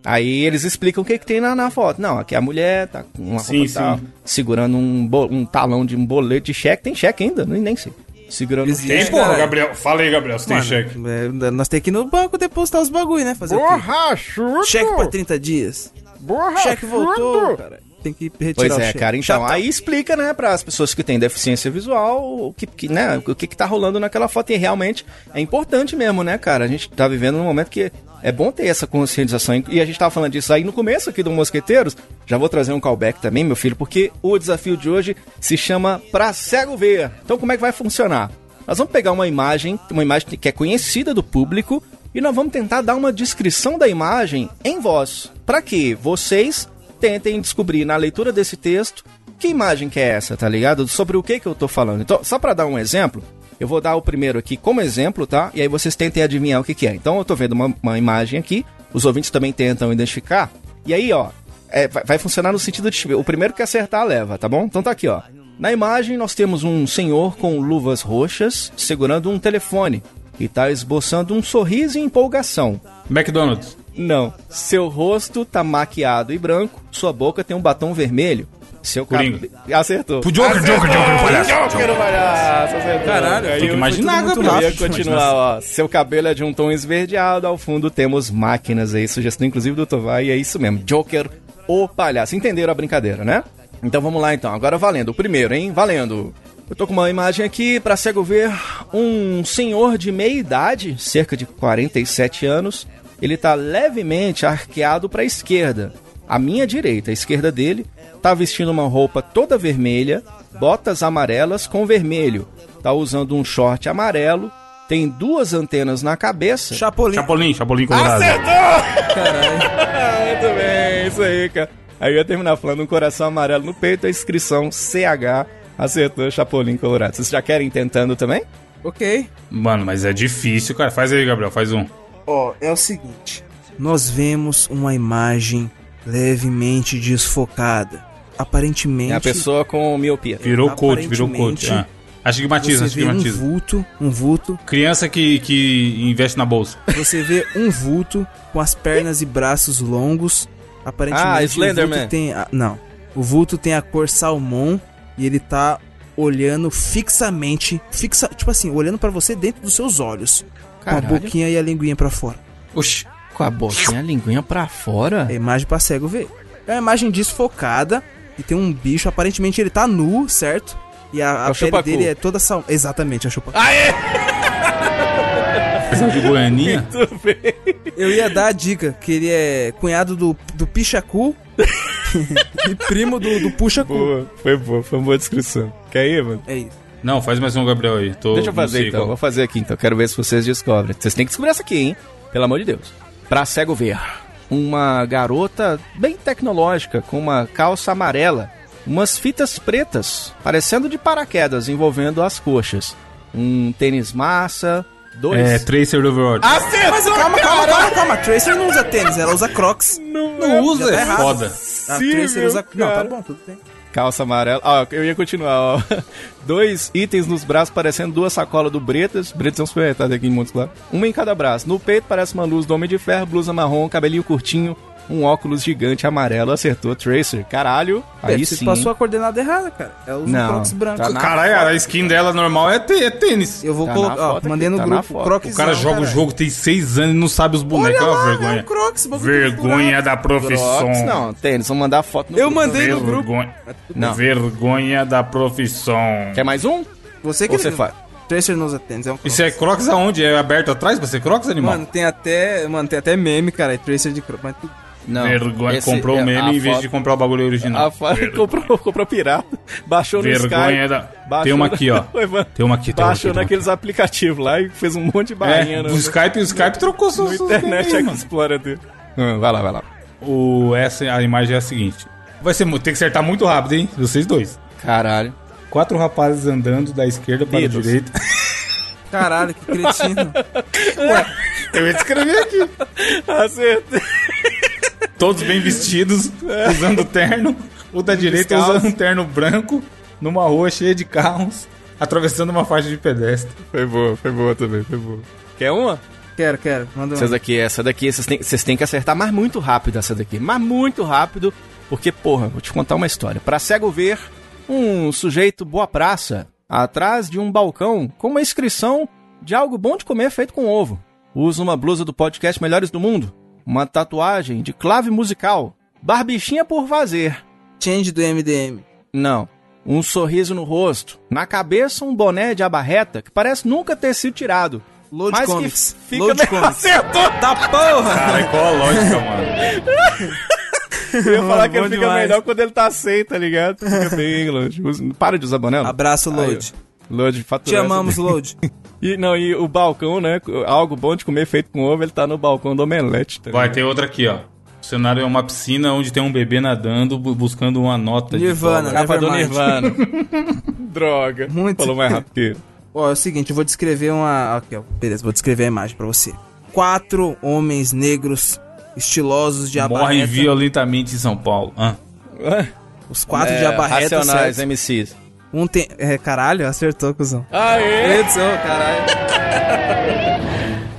Aí eles explicam o que, que tem na, na foto. Não, aqui a mulher tá com uma Sim, tal, sim. segurando um, um talão de um boleto de cheque. Tem cheque ainda? Nem, nem sei. Segurando Existe. Tem, porra, caralho. Gabriel. Fala aí, Gabriel, você tem cheque. é, nós temos que ir no banco depositar os bagulho, né? Fazer o quê? Borrachudo! Cheque pra 30 dias. Cheque voltou, cara. Tem que retirar Pois é, cheque. cara. Então, Chatão. aí explica, né, para as pessoas que têm deficiência visual o que, que, né, o que, que tá rolando naquela foto. E realmente é importante mesmo, né, cara? A gente tá vivendo num momento que é bom ter essa conscientização. E a gente tava falando disso aí no começo aqui do Mosqueteiros. Já vou trazer um callback também, meu filho, porque o desafio de hoje se chama Pra Cego Ver. Então, como é que vai funcionar? Nós vamos pegar uma imagem, uma imagem que é conhecida do público, e nós vamos tentar dar uma descrição da imagem em voz, para que vocês tentem descobrir na leitura desse texto que imagem que é essa, tá ligado? Sobre o que que eu tô falando. Então, só para dar um exemplo, eu vou dar o primeiro aqui como exemplo, tá? E aí vocês tentem adivinhar o que que é. Então, eu tô vendo uma, uma imagem aqui, os ouvintes também tentam identificar. E aí, ó, é, vai, vai funcionar no sentido de o primeiro que acertar leva, tá bom? Então tá aqui, ó. Na imagem nós temos um senhor com luvas roxas segurando um telefone e tá esboçando um sorriso e empolgação. McDonald's. Não, seu rosto tá maquiado e branco, sua boca tem um batom vermelho. Seu Coringa. cabelo. Acertou. Pro Joker, Joker, Joker, palhaço. Joker, palhaço, acertou. Caralho, Aí Tem que eu- imaginar, Gabriel. eu ia continuar, ó. Seu cabelo é de um tom esverdeado, ao fundo temos máquinas aí, sugestão inclusive do Tovar, e é isso mesmo. Joker, o palhaço. Entenderam a brincadeira, né? Então vamos lá então, agora valendo. O primeiro, hein? Valendo. Eu tô com uma imagem aqui pra cego ver um senhor de meia idade, cerca de 47 anos. Ele tá levemente arqueado pra esquerda. A minha direita, a esquerda dele, tá vestindo uma roupa toda vermelha, botas amarelas com vermelho. Tá usando um short amarelo, tem duas antenas na cabeça. Chapolin. Chapolin, Chapolin Colorado. Caralho. Muito bem, isso aí, cara. Aí eu ia terminar falando um coração amarelo no peito, a inscrição CH acertou Chapolin Colorado. Vocês já querem tentando também? Ok. Mano, mas é difícil, cara. Faz aí, Gabriel, faz um. Ó, é o seguinte. Nós vemos uma imagem levemente desfocada. Aparentemente. É a pessoa com miopia. Virou coach, virou coach. Ah. Astigmatismo, Você vê um vulto, um vulto. Criança que, que investe na bolsa. Você vê um vulto com as pernas e braços longos. Aparentemente Ah, o Slenderman. vulto tem a, não. O vulto tem a cor salmão e ele tá olhando fixamente, fixa, tipo assim, olhando pra você dentro dos seus olhos, com a Caralho. boquinha e a linguinha pra fora. Oxi. Com a boquinha, a linguinha pra fora? É a imagem pra cego ver. É uma imagem desfocada e tem um bicho, aparentemente ele tá nu, certo? E a, a É pele dele é toda sal... Exatamente, a chupa. Precisava de Goianinha? Tudo bem. Eu ia dar a dica que ele é cunhado do, do Pichacu e primo do, do Puxacu. Boa, foi boa, foi uma boa descrição. Quer ir, mano? É isso. Não, faz mais um, Gabriel aí. Tô, Deixa eu fazer então, qual. vou fazer aqui então, quero ver se vocês descobrem. Vocês têm que descobrir essa aqui, hein? Pelo amor de Deus. Pra cego ver, uma garota bem tecnológica, com uma calça amarela, umas fitas pretas, parecendo de paraquedas, envolvendo as coxas. Um tênis massa, dois... É, Tracer do Overwatch. Ah, Mas calma, calma, calma, calma. A Tracer não usa tênis, ela usa Crocs. não usa, já tá é foda. A Sim, Tracer usa. Não, tá cara. bom, tudo bem. Calça amarela. Ó, eu ia continuar, ó. Dois itens nos braços parecendo duas sacolas do Bretas. Bretas é um supermercado aqui em Montes Claros. Uma em cada braço. No peito parece uma luz do Homem de Ferro, blusa marrom, cabelinho curtinho, um óculos gigante amarelo. Acertou, Tracer. Caralho. Aí você sim. passou a coordenada errada, cara. Ela usa um Não, Crocs branco. tá Caralho, a skin dela normal é, tê- é tênis. Eu vou Tá colocar. Ó, foto mandei no tá grupo. foto. Crocs. O cara joga o jogo, tem seis anos e não sabe os bonecos. Olha lá, vergonha. é um Crocs, Vergonha da profissão. Crocs, não, tênis. Vamos mandar foto no Eu grupo. mandei no grupo. Vergonha. Não. Vergonha da profissão. Quer mais um? Você que você faz? Tracer não usa tênis, é um Crocs. Isso é Crocs aonde? É aberto atrás pra ser Crocs, animal? Mano, tem até. Mano, tem até meme, cara. É Tracer de Crocs. Mas tu- Não. Vergonha. Esse comprou é o meme em vez foto- de comprar o bagulho original. A foto Vergonha. comprou, comprou pirata. Baixou no Sky. Vergonha da... baixou Tem uma aqui, ó. Tem uma aqui, tem uma aqui. Baixou uma naqueles aplicativos lá e fez um monte de aqui. barrinha É, no, o Skype, o Skype trocou suas Internet mano. Explorer dele. Hum, vai lá, vai lá. O, essa, a imagem é a seguinte. Vai ser, tem que acertar muito rápido, hein? Vocês dois. Caralho. Quatro rapazes andando da esquerda para a direita. Caralho, que cretino. Eu ia escrever aqui. Acertei. Todos bem vestidos, usando terno. O da direita Descalço. usando um terno branco, numa rua cheia de carros, atravessando uma faixa de pedestre. Foi boa, foi boa também, foi boa. Quer uma? quero, quero. Manda Essa uma. daqui, essa daqui, vocês têm, vocês têm que acertar, mas muito rápido essa daqui. Mas muito rápido, porque, porra, vou te contar uma história. Pra cego ver, um sujeito boa praça, atrás de um balcão, com uma inscrição de algo bom de comer feito com ovo. Usa uma blusa do podcast Melhores do Mundo, uma tatuagem de clave musical, barbichinha por fazer. Change do MDM. Não. Um sorriso no rosto. Na cabeça, um boné de abarreta que parece nunca ter sido tirado. Load Mas que Comics. fica Load meio- Comics. Acertou! Tá porra! Cara, qual a lógica, mano? Eu ia falar que bom ele fica demais. melhor quando ele tá sem, tá ligado? Fica bem. Usa- Para de usar boné. Abraço, Aí, Load. Load Te faturando. amamos, Load. E, não, e o balcão, né? Algo bom de comer feito com ovo, ele tá no balcão do omelete. Tá Vai ter outra aqui, ó. O cenário é uma piscina onde tem um bebê nadando, bu- buscando uma nota Nirvana, de né? Capa do. Nirvana. Droga. Muito. Falou mais rápido que ele. Ó, é o seguinte, eu vou descrever uma. Aqui, ó. Beleza, vou descrever a imagem pra você. Quatro homens negros estilosos de Morrem abarreta. violentamente em São Paulo. Ah. Os quatro É, de abarreta, Racionais, certo? MCs. Um tem... É, caralho, acertou, cuzão. Aê! Edição, caralho.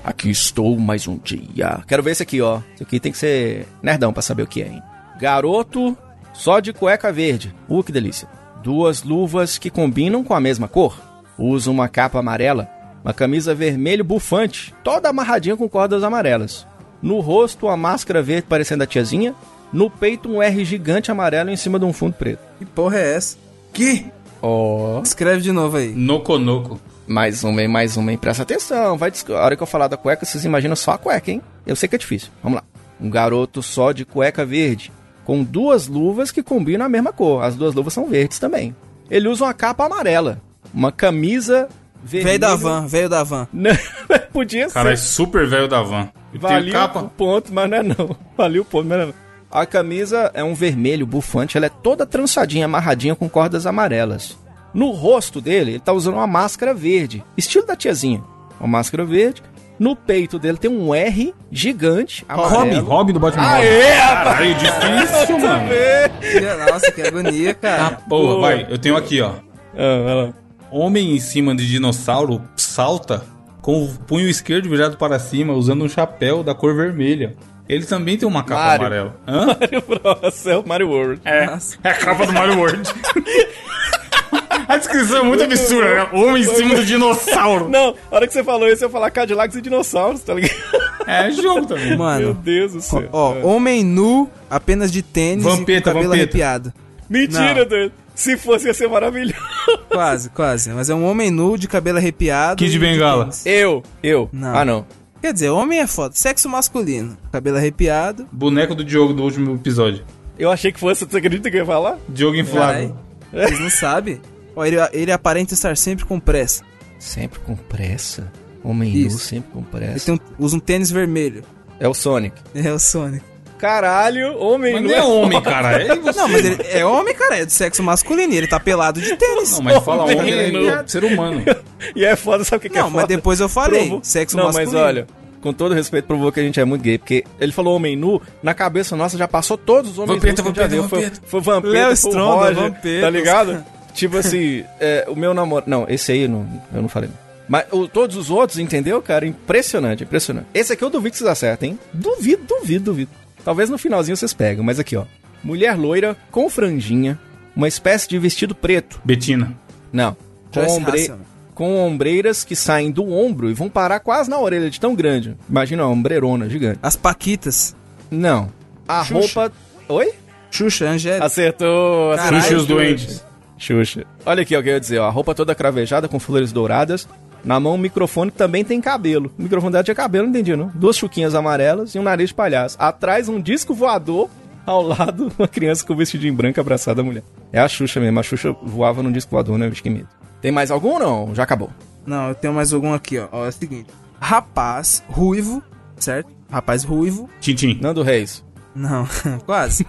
Aqui estou mais um dia. Quero ver esse aqui, ó. Esse aqui tem que ser nerdão pra saber o que é, hein? Garoto só de cueca verde. Uh, que delícia. Duas luvas que combinam com a mesma cor. Usa uma capa amarela, uma camisa vermelho bufante, toda amarradinha com cordas amarelas. No rosto, uma máscara verde parecendo a tiazinha. No peito, um R gigante amarelo em cima de um fundo preto. Que porra é essa? Que? Ó. Escreve de novo aí. Noconoco. Mais uma, hein? Mais uma, hein? Presta atenção. Vai A hora que eu falar da cueca, vocês imaginam só a cueca, hein? Eu sei que é difícil. Vamos lá. Um garoto só de cueca verde, com duas luvas que combinam a mesma cor. As duas luvas são verdes também. Ele usa uma capa amarela, uma camisa vermelha. Veio da van, veio da van. Não, Podia Cara, é ser. super velho da van. E tem Valia o capa. ponto, mas não é não. Valia o ponto, mas não é não. A camisa é um vermelho bufante, ela é toda trançadinha, amarradinha com cordas amarelas. No rosto dele, ele tá usando uma máscara verde, estilo da tiazinha. Uma máscara verde. No peito dele tem um R gigante, Robin. Robin do Batman. Aê, Caralho, difícil, mano. Nossa, que agonia, cara. Porra, vai, eu tenho aqui, ó. Ah, vai lá. Homem em cima de dinossauro salta com o punho esquerdo virado para cima, usando um chapéu da cor vermelha. Ele também tem uma capa Mario. amarela. Hã? Mario Bros. É o Mario World. É, é a capa do Mario World. a descrição é muito absurda, né? Homem em cima do dinossauro. Não, a hora que você falou isso, eu ia falar Cadillacs e dinossauros, tá ligado? É jogo também. Meu Mano, Deus do céu. ó, homem nu, apenas de tênis Vampeta, e com cabelo vampeta. arrepiado. Mentira, doido. Se fosse, ia ser maravilhoso. Quase, quase. Mas é um homem nu de cabelo arrepiado. Kid de Bengala. Eu, eu. Não. Ah, não. Quer dizer, homem é foda. Sexo masculino. Cabelo arrepiado. Boneco do Diogo do último episódio. Eu achei que fosse, você acredita que eu ia falar? Diogo inflável. Carai, Vocês não sabem? Ó, ele, ele aparenta estar sempre com pressa. Sempre com pressa. Homem Isso. nu, sempre com Ele pressa. tem um- usa um tênis vermelho. É o Sonic. É o Sonic. Caralho, homem Mas nu. não é homem, cara. É você. Não, mas ele é homem, cara. É do sexo masculino. e Ele tá pelado de tênis. Não, mas fala Homem homem é nu. é ser humano. E é foda, sabe o que, que é Não, foda? mas depois eu falei. Provou- Sexo Não, masculino. mas olha, com todo respeito, provou que a gente é muito gay, porque ele falou homem nu, na cabeça nossa já passou todos os homens Vampeta, nus que Vampeta. Vampeta. Foi, foi Vampeta, Léo foi o Stronda, Roger, Vampeta. tá ligado? tipo assim, é, o meu namorado... Não, esse aí eu não, eu não falei. Mas o- todos os outros, entendeu, cara? Impressionante, impressionante. Esse aqui eu duvido que vocês acertem, hein? Duvido, duvido, duvido. Talvez no finalzinho vocês pegam, mas aqui, ó. Mulher loira com franjinha, uma espécie de vestido preto. Betina. Não. Com, ombre... Hasselman. com ombreiras que saem do ombro e vão parar quase na orelha de tão grande. Imagina uma ombreirona gigante. As Paquitas. Não. A Xuxa. roupa. Oi? Xuxa, Angélica. Acertou. Caralho, Xuxa e os doentes. Xuxa. Olha aqui, ó, o que eu ia dizer. Ó, a roupa toda cravejada com flores douradas. Na mão, um microfone que também tem cabelo. O microfone dela tinha cabelo, não entendi, não. Duas chuquinhas amarelas e um nariz de palhaço. Atrás, um disco voador. Ao lado, uma criança com vestidinho branco abraçada à mulher. É a Xuxa mesmo. A Xuxa voava num disco voador, né? Bicho, que medo. Tem mais algum ou não? Já acabou. Não, eu tenho mais algum aqui, ó. ó. É o seguinte. Rapaz ruivo, certo? Rapaz ruivo. Tintim. Nando Reis. Não, quase.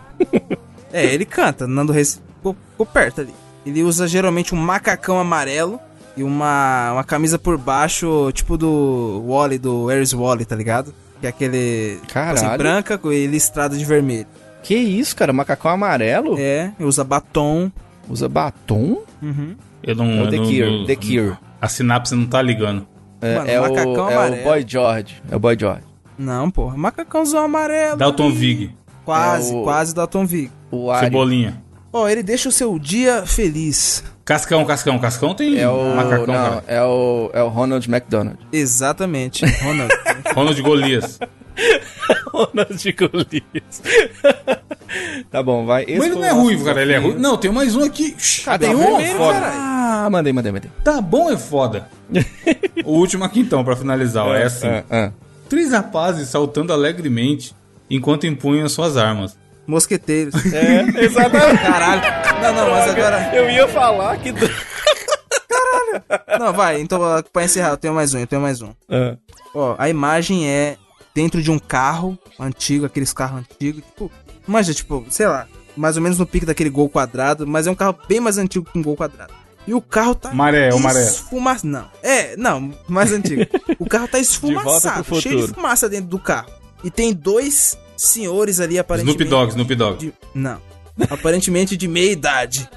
é, ele canta. Nando Reis ficou, ficou perto ali. Ele usa geralmente um macacão amarelo e uma, uma camisa por baixo, tipo do Wally, do Where's Wally, tá ligado? Que é aquele. tipo Caralho. Assim, branca com ele listrado de vermelho. Que isso, cara? Macacão amarelo? É, usa batom. Usa batom? Uhum. Eu não. É o The Cure, The Cure. A sinapse não tá ligando. É, Mano, é o, macacão é o amarelo. Boy George. É o Boy George. Não, porra. Macacãozão amarelo. Dalton. Vig. Quase, É o- quase Dalton Vig. O. Cebolinha. Ó, ele deixa o seu dia feliz. Cascão, Cascão. Cascão tem É o. macacão, não, cara. é o. É o Ronald McDonald. Exatamente, Ronald. Ronald Golias. Ronald Golias. tá bom, vai. Esse Mas ele não é ruivo, cara. Ele é ruivo. Não, tem mais um aqui. Ah, tem um? vermelho, Foda. caralho. Ah, mandei, mandei, mandei. Tá bom é foda. o último aqui então, pra finalizar, ó, é assim. Ah, ah. Três rapazes saltando alegremente enquanto empunham suas armas. Mosqueteiros. É, exatamente. Caralho. Não, não, mas agora. Eu ia falar que. Não, vai, então pra encerrar, eu tenho mais um, eu tenho mais um. Ah. Ó, a imagem é dentro de um carro antigo, aqueles carros antigos, tipo, imagina, tipo, sei lá, mais ou menos no pique daquele gol quadrado, mas é um carro bem mais antigo que um gol quadrado. E o carro tá Maré, o maré. esfumaçado. Não, é, não, mais antigo. O carro tá esfumaçado, pro cheio de fumaça dentro do carro. E tem dois senhores ali aparentemente. Snoop Dogg, Snoop Dogg. de- não. Aparentemente de meia idade.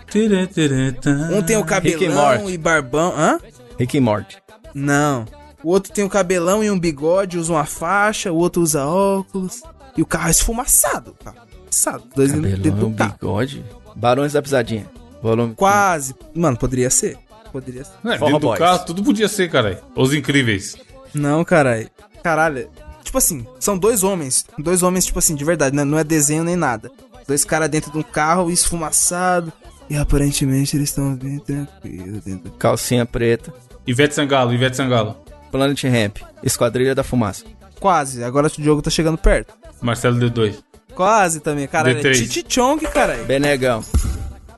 Um tem o cabelão e barbão. Hã? Rick e Morty. Não. O outro tem um cabelão e um bigode, usa uma faixa, o outro usa óculos. E o carro é esfumaçado. Carro esfumaçado. Dois dentro Cabelão, do carro. bigode. Barões da Pisadinha. Volume. Quase. Mano, poderia ser. Poderia ser. É, dentro do Boys. carro, tudo podia ser, caralho. Os incríveis. Não, caralho. Caralho. Tipo assim, são dois homens. Dois homens, tipo assim, de verdade, né? não é desenho nem nada. Dois caras dentro de um carro esfumaçado. E aparentemente eles estão bem tranquilos dentro Calcinha preta. Ivete Sangalo, Ivete Sangalo. Planet Ramp. Esquadrilha da Fumaça. Quase. Agora o jogo tá chegando perto. Marcelo D2. Quase também, caralho. D3. Titi Chong, caralho. Benegão.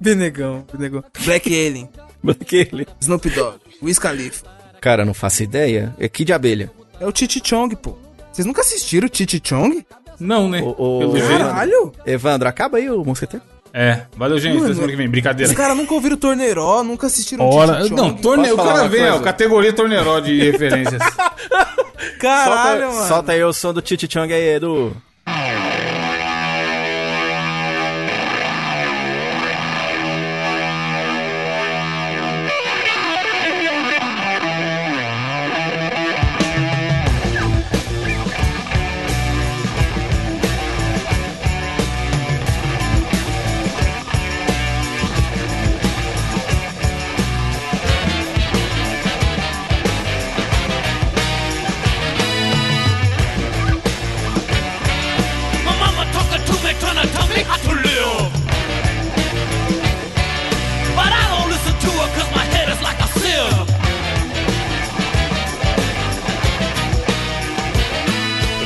Benegão, Benegão. Black Alien. Aquele. Snoop Dogg. Wiz Khalifa. Cara, não faço ideia. É Kid Abelha. É o Titi Chong, pô. Vocês nunca assistiram o Titi Chong? Não, né? O- o-. Caralho! Evandro, acaba aí o mosqueteiro. É. Valeu, gente. Mano, Até semana que vem. Brincadeira. Os caras nunca ouviram Torneiró, nunca assistiram Hora. Titi Chong. Não, torneio. O cara vem, ó. Categoria torneiró de referências. Caralho, solta, mano. solta aí o som do Titi Chong aí, Edu.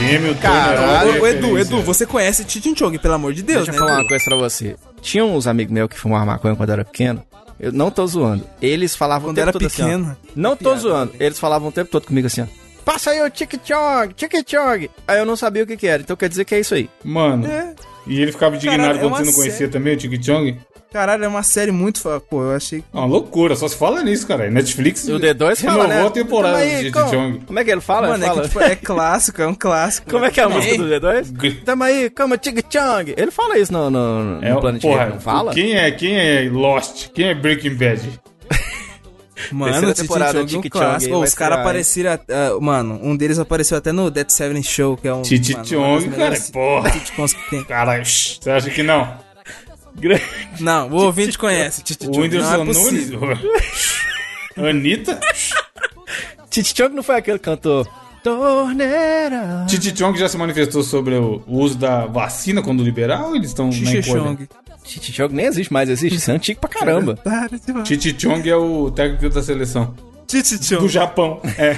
Prêmio Caralho, de Edu. Edu, você conhece Titi Chong, pelo amor de Deus, Deixa eu né, falar Edu? uma coisa pra você. Tinha uns amigos meus que fumavam maconha quando eu era pequeno. Eu não tô zoando. Eles falavam Quando o tempo era todo assim, ó. pequeno. Não tô zoando. né? Eles falavam o tempo todo comigo assim, ó. Passa aí o Tiki Chong, Tiki Chong. Aí eu não sabia o que que era. Então quer dizer que é isso aí. Mano. É. E ele ficava indignado Caralho, é quando uma você não conhecia série. também o Tiki Chong? Caralho, é uma série muito... Pô, eu achei... Uma loucura, só se fala nisso, cara. Netflix O D2 fala, renovou né? a temporada aí, Titi como, Chong. como é que ele fala? Mano, Ele é fala- que tipo, é clássico, é um clássico. Como é que é a música do D2? Tamo aí, como Tiki Chong. Ele fala isso no, no, no É, Planet porra, não fala? Quem é, quem é Lost? Quem é Breaking Bad? Mano, Terceira temporada Chong de é um clássico. os caras apareceram... ah, mano, um deles apareceu até no Dead Seven Show, que é um... Titi Chong, cara, porra. sitcoms que tem. Cara, shh, você acha que não? Não, o ouvinte conhece O Whindersson é. Nunes? Anitta? Titi Chong não foi aquele cantor. Torneira. Titi Chong já se manifestou sobre o uso da vacina quando liberar ou eles estão na encolha? Chong. Titi Chong nem existe mais, existe. Isso é antigo pra caramba. Titi Chong é o técnico da seleção Titi do. Japão. É.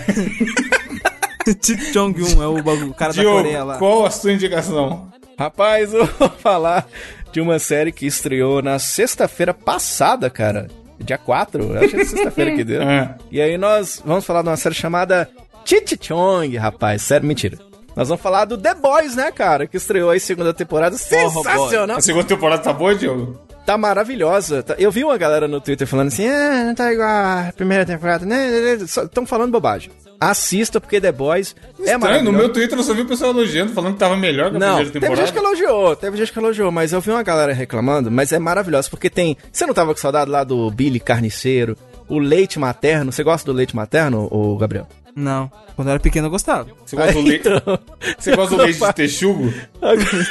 Titi Chong 1 é o, bagulho- o cara da Coreia Diogo, lá. qual a sua indicação? Rapaz, eu vou falar de uma série que estreou na sexta-feira passada, cara. Dia 4, eu acho que é sexta-feira que deu. É. E aí nós vamos falar de uma série chamada Titi Chong, rapaz. Sério, mentira. Nós vamos falar do The Boys, né, cara? Que estreou aí segunda temporada. Sensacional! A segunda temporada tá boa, Diogo? Tá maravilhosa. Tá- Eu vi uma galera no Twitter falando assim, ah, não tá igual a primeira temporada, né? Estão falando bobagem. Assista, porque The Boys é Estranho, maravilhoso. no meu Twitter eu só vi o pessoal elogiando, falando que tava melhor que a Não, primeira teve temporada. gente que elogiou, teve gente que elogiou, mas eu vi uma galera reclamando, mas é maravilhoso, porque tem... Você não tava com saudade lá do Billy Carniceiro, o leite materno, você gosta do leite materno, ô Gabriel? Não, quando eu era pequeno eu gostava. Você gosta do leite, Então, você gosta do leite de texugo?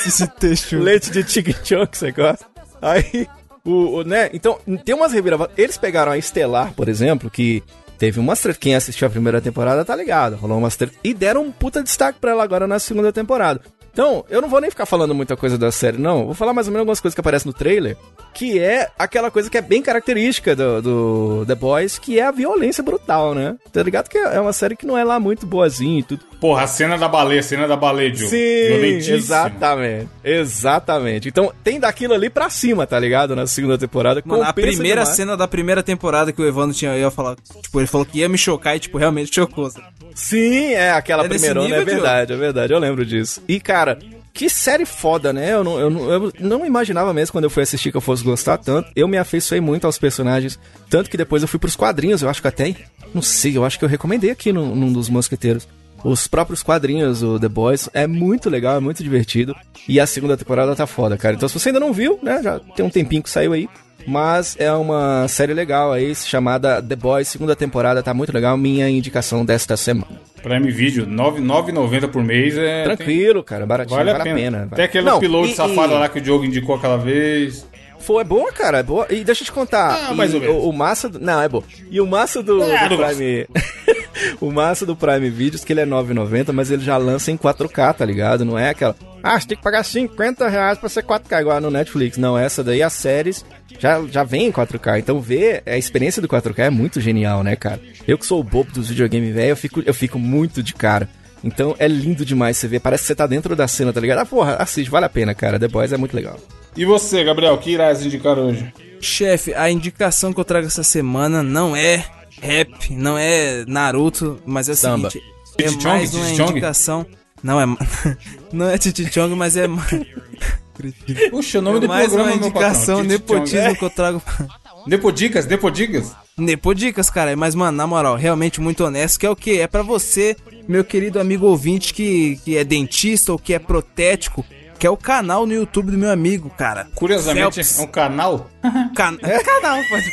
Esse texto. leite de tig chong, você gosta? Aí, o, o, né, então, tem umas reviravoltas, eles pegaram a Estelar, por exemplo, que teve umas tretas, quem assistiu a primeira temporada tá ligado, rolou umas tretas, e deram um puta destaque pra ela agora na segunda temporada. Então, eu não vou nem ficar falando muita coisa da série, não. Vou falar mais ou menos algumas coisas que aparecem no trailer, que é aquela coisa que é bem característica do, do The Boys, que é a violência brutal, né? Tá ligado que é uma série que não é lá muito boazinha e tudo. Porra, a cena da baleia, a cena da baleia, Joe. Sim, exatamente. Exatamente. Então, tem daquilo ali pra cima, tá ligado? Na segunda temporada. Mano, a primeira demais. cena da primeira temporada que o Evandro tinha, eu ia falar, tipo, ele falou que ia me chocar e, tipo, realmente chocou. sabe? Sim, é aquela É primeirona, é verdade, é verdade, eu lembro disso. E, cara, que série foda, né? Eu não, eu, não, eu não imaginava mesmo quando eu fui assistir que eu fosse gostar tanto. Eu me afeiçoei muito aos personagens, tanto que depois eu fui pros quadrinhos, eu acho que até, não sei, eu acho que eu recomendei aqui num, num dos mosqueteiros. Os próprios quadrinhos, o The Boys, é muito legal, é muito divertido. E a segunda temporada tá foda, cara. Então, se você ainda não viu, né? Já tem um tempinho que saiu aí. Mas é uma série legal aí, chamada The Boys, segunda temporada, tá muito legal. Minha indicação desta semana. Prime Video, R$ 9,90 por mês é. Tranquilo, cara, baratinho, Vale vale, a pena. Vale- Tem aquele Não, e- safado e- lá que o Diogo indicou aquela vez. Foi, é boa, cara, é boa. E deixa eu te contar. Ah, mais ou menos. O, o massa do, Não, é boa. E o massa do, É, do Prime. o massa do Prime Videos, que ele é 9,90, mas ele já lança em 4K, tá ligado? Não é aquela. Ah, você tem que pagar 50 reais pra ser 4K, igual no Netflix. Não, essa daí, as séries já, já vem em 4K. Então, ver a experiência do 4K é muito genial, né, cara? Eu que sou o bobo dos videogames, velho, eu fico, eu fico muito de cara. Então é lindo demais você ver, parece que você tá dentro da cena, tá ligado? Ah, porra, assiste, vale a pena, cara. The Boys é muito legal. E você, Gabriel, que irás indicar hoje? Chefe, a indicação que eu trago essa semana não é rap, não é Naruto, mas é o Samba. seguinte, é mais uma indicação... Não é, não é Titi Chong, mas é Puxa, o nome do mais programa, uma meu indicação patrão. Nepotismo Chong. que eu trago. Nepodicas, Nepodicas? Nepodicas, cara, mas mano, na moral, realmente muito honesto, que é o que? É pra você, meu querido amigo ouvinte que, que é dentista ou que é protético, que é o canal no YouTube do meu amigo, cara. Curiosamente, Phelps. é um canal. Can... É canal, pode.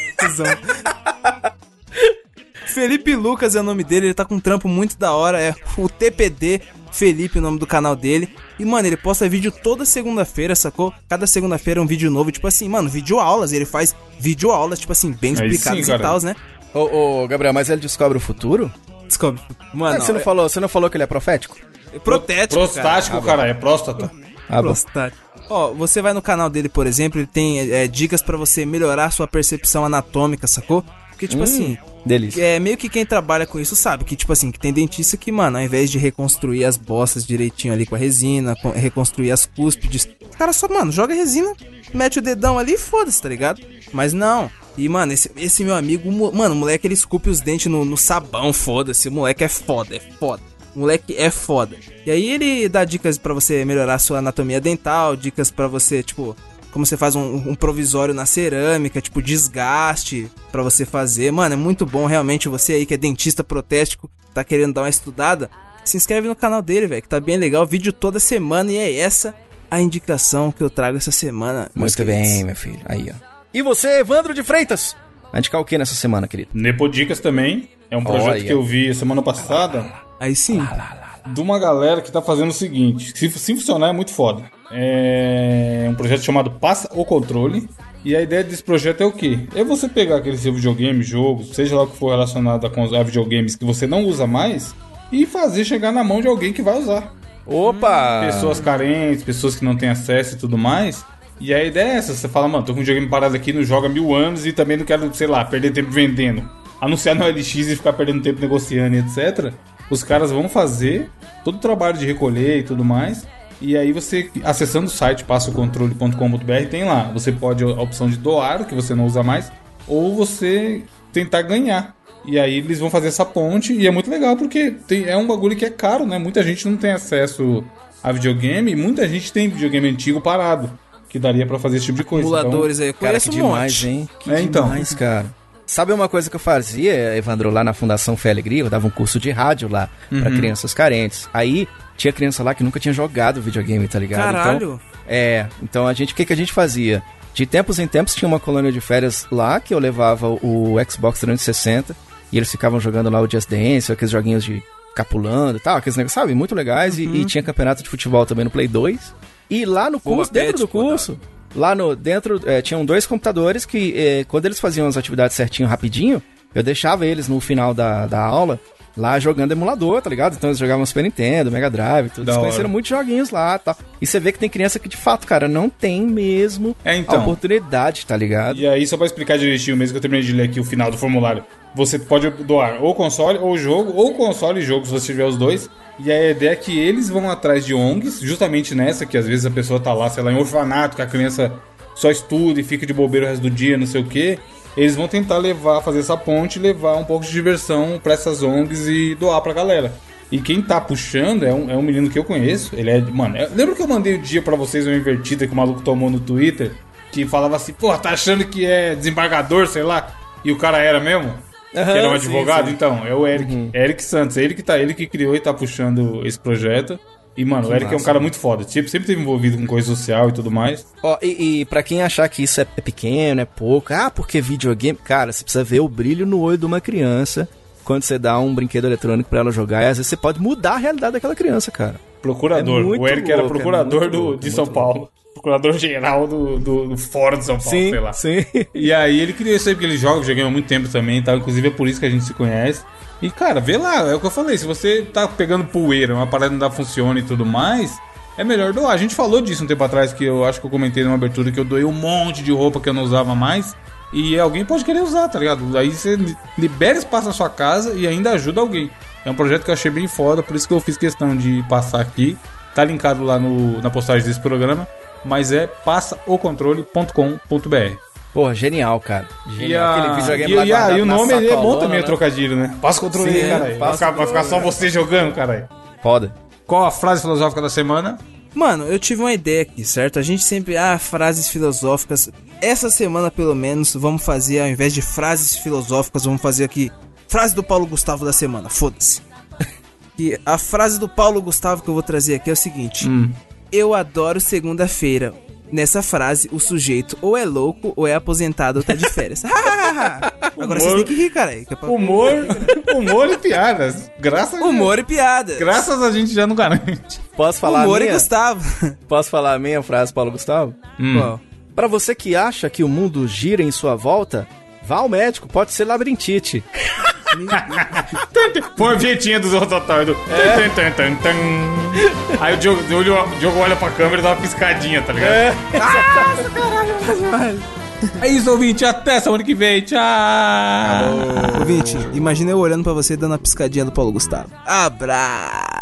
Felipe Lucas é o nome dele, ele tá com um trampo muito da hora, é o TPD Felipe, o nome do canal dele. E, mano, ele posta vídeo toda segunda-feira, sacou? Cada segunda-feira é um vídeo novo, tipo assim, mano, vídeo aulas, ele faz vídeo aulas, tipo assim, bem explicadas e cara. tal, né? Ô, ô, Gabriel, mas ele descobre o futuro? Descobre. Ah, Mano, você, não falou, você não falou que ele é profético? é protético, Prostático, cara, é próstata. Ah. Prostático. Ó, você vai no canal dele, por exemplo, ele tem é, dicas pra você melhorar sua percepção anatômica, sacou? Porque, tipo assim, Delícia. é meio que quem trabalha com isso sabe que, tipo assim, que tem dentista que, mano, ao invés de reconstruir as bostas direitinho ali com a resina, com- reconstruir as cúspides, o cara só, mano, joga resina, mete o dedão ali e foda-se, tá ligado? Mas não. E, mano, esse, esse meu amigo, mano, o moleque ele esculpe os dentes no, no sabão, foda-se. O moleque é foda, é foda. O moleque é foda. E aí ele dá dicas pra você melhorar sua anatomia dental, dicas pra você, tipo, como você faz um, um provisório na cerâmica, tipo, desgaste pra você fazer. Mano, é muito bom, realmente. Você aí que é dentista protético, tá querendo dar uma estudada, se inscreve no canal dele, velho, que tá bem legal. Vídeo toda semana e é essa a indicação que eu trago essa semana. Muito bem, meu filho. Aí, ó. E você, Evandro de Freitas? Vai indicar o que nessa semana, querido? Nepodicas também. É um projeto Olha. que eu vi semana passada Aí sim. de uma galera que tá fazendo o seguinte. Se, se funcionar, é muito foda. É um projeto chamado Passa o Controle. E a ideia desse projeto é o quê? É você pegar aquele seu videogame, jogo, seja lá o que for relacionado a, cons- a videogames que você não usa mais, e fazer chegar na mão de alguém que vai usar. Opa! pessoas carentes, pessoas que não têm acesso e tudo mais. E a ideia é essa, você fala, mano, tô com um videogame parado aqui, não joga mil anos e também não quero, sei lá, perder tempo vendendo. Anunciar no LX e ficar perdendo tempo negociando e etc. Os caras vão fazer todo o trabalho de recolher e tudo mais. E aí você, acessando o site passocontrole.com.br, tem lá. Você pode a opção de doar, o que você não usa mais, ou você tentar ganhar. E aí eles vão fazer essa ponte e é muito legal porque tem- é um bagulho que é caro, né? Muita gente não tem acesso a videogame e muita gente tem videogame antigo parado, que daria pra fazer esse tipo de coisa. Emuladores aí, eu Cara, que um demais, monte. hein? Que É, então. demais, cara. Sabe uma coisa que eu fazia, Evandro, lá na Fundação Fé Alegria? Eu dava um curso de rádio lá pra Uhum. crianças carentes. Aí tinha criança lá que nunca tinha jogado videogame, tá ligado? Caralho. Então, é, então a gente, o que, que a gente fazia? De tempos em tempos tinha uma colônia de férias lá que eu levava o Xbox 360 e eles ficavam jogando lá o Just Dance, aqueles joguinhos de capulando e tal, aqueles negócios, sabe? Muito legais. E, e tinha campeonato de futebol também no Play 2. E lá no Boa curso, dentro pet, do curso, lá no dentro, é, tinham dois computadores que, é, quando eles faziam as atividades certinho, rapidinho, eu deixava eles no final da, da aula lá jogando emulador, tá ligado? Então eles jogavam Super Nintendo, Mega Drive, tudo. Da Eles hora. conheceram muitos joguinhos lá, tá? E você vê que tem criança que de fato, cara, não tem mesmo É, então. a oportunidade, tá ligado? E aí, só pra explicar direitinho mesmo que eu terminei de ler aqui o final do formulário. Você pode doar ou console ou jogo, ou console e jogo, se você tiver os dois. E a ideia é que eles vão atrás de ONGs, justamente nessa, que às vezes a pessoa tá lá, sei lá, em orfanato, que a criança só estuda e fica de bobeira o resto do dia, não sei o quê. Eles vão tentar levar, fazer essa ponte levar um pouco de diversão pra essas ONGs e doar pra galera. E quem tá puxando é um, é um menino que eu conheço. Ele é. Mano, eu- lembra que eu mandei o dia pra vocês uma invertida que o maluco tomou no Twitter? Que falava assim, pô, tá achando que é desembargador, sei lá. E o cara era mesmo? que era um advogado? sim, sim. Então, é o Eric. É Eric Santos. É ele que, tá, ele que criou e tá puxando esse projeto. E, mano, o Eric é um massa, cara muito foda. Tipo, sempre teve envolvido com coisa social e tudo mais. Ó, e, e pra quem achar que isso é é pequeno, é pouco, ah, porque videogame. Cara, você precisa ver o brilho no olho de uma criança quando você dá um brinquedo eletrônico pra ela jogar. E às vezes você pode mudar a realidade daquela criança, cara. Procurador. É o Eric era louco, é procurador muito do, louco, de é São muito Paulo. Procurador-geral do, do, do Fórum de São Paulo, sei lá. sim. E aí ele isso aí porque ele joga videogame há muito tempo também e tal. Inclusive é por isso que a gente se conhece. E, cara, vê lá, é o que eu falei. Se você tá pegando poeira, uma parada não dá funciona e tudo mais, é melhor doar. A gente falou disso um tempo atrás, que eu acho que eu comentei numa abertura que eu doei um monte de roupa que eu não usava mais. E alguém pode querer usar, tá ligado? Aí você libera espaço na sua casa e ainda ajuda alguém. É um projeto que eu achei bem foda, por isso que eu fiz questão de passar aqui. Tá linkado lá no, na postagem desse programa. Mas é passaocontrole.com.br. Porra, genial, cara. E, Genial. a... Aquele videogame e, lá e, guardado e o nome ele é bom sacolona, também, o né? trocadilho, né? Passa o controle Sim, aí, caralho. Vai ficar, vai ficar só você jogando, caralho. Foda. Qual a frase filosófica da semana? Mano, eu tive uma ideia aqui, certo? A gente sempre, ah, frases filosóficas. Essa semana, pelo menos, vamos fazer, ao invés de frases filosóficas, vamos fazer aqui frase do Paulo Gustavo da semana. Foda-se. E a frase do Paulo Gustavo que eu vou trazer aqui é o seguinte: Eu adoro segunda-feira. Nessa frase, o sujeito ou é louco ou é aposentado ou tá de férias. Agora vocês têm que rir, cara. que é pra- Humor, humor e piadas. Graças Humor e piada. Graças a gente já não garante. Posso falar Humor a e minha? Gustavo. Posso falar a minha frase, Paulo Gustavo? Qual? Pra você que acha que o mundo gira em sua volta, vá ao médico, pode ser labirintite. Põe a vinhetinha do- É. Tan, tan, tan, tan. Aí o Diogo, o Diogo- o Diogo olha pra câmera e dá uma piscadinha, tá ligado? É. É isso, ouvinte. Até semana que vem. Tchau. Ouvinte, imagina eu olhando pra você dando a piscadinha do Paulo Gustavo. Abraço.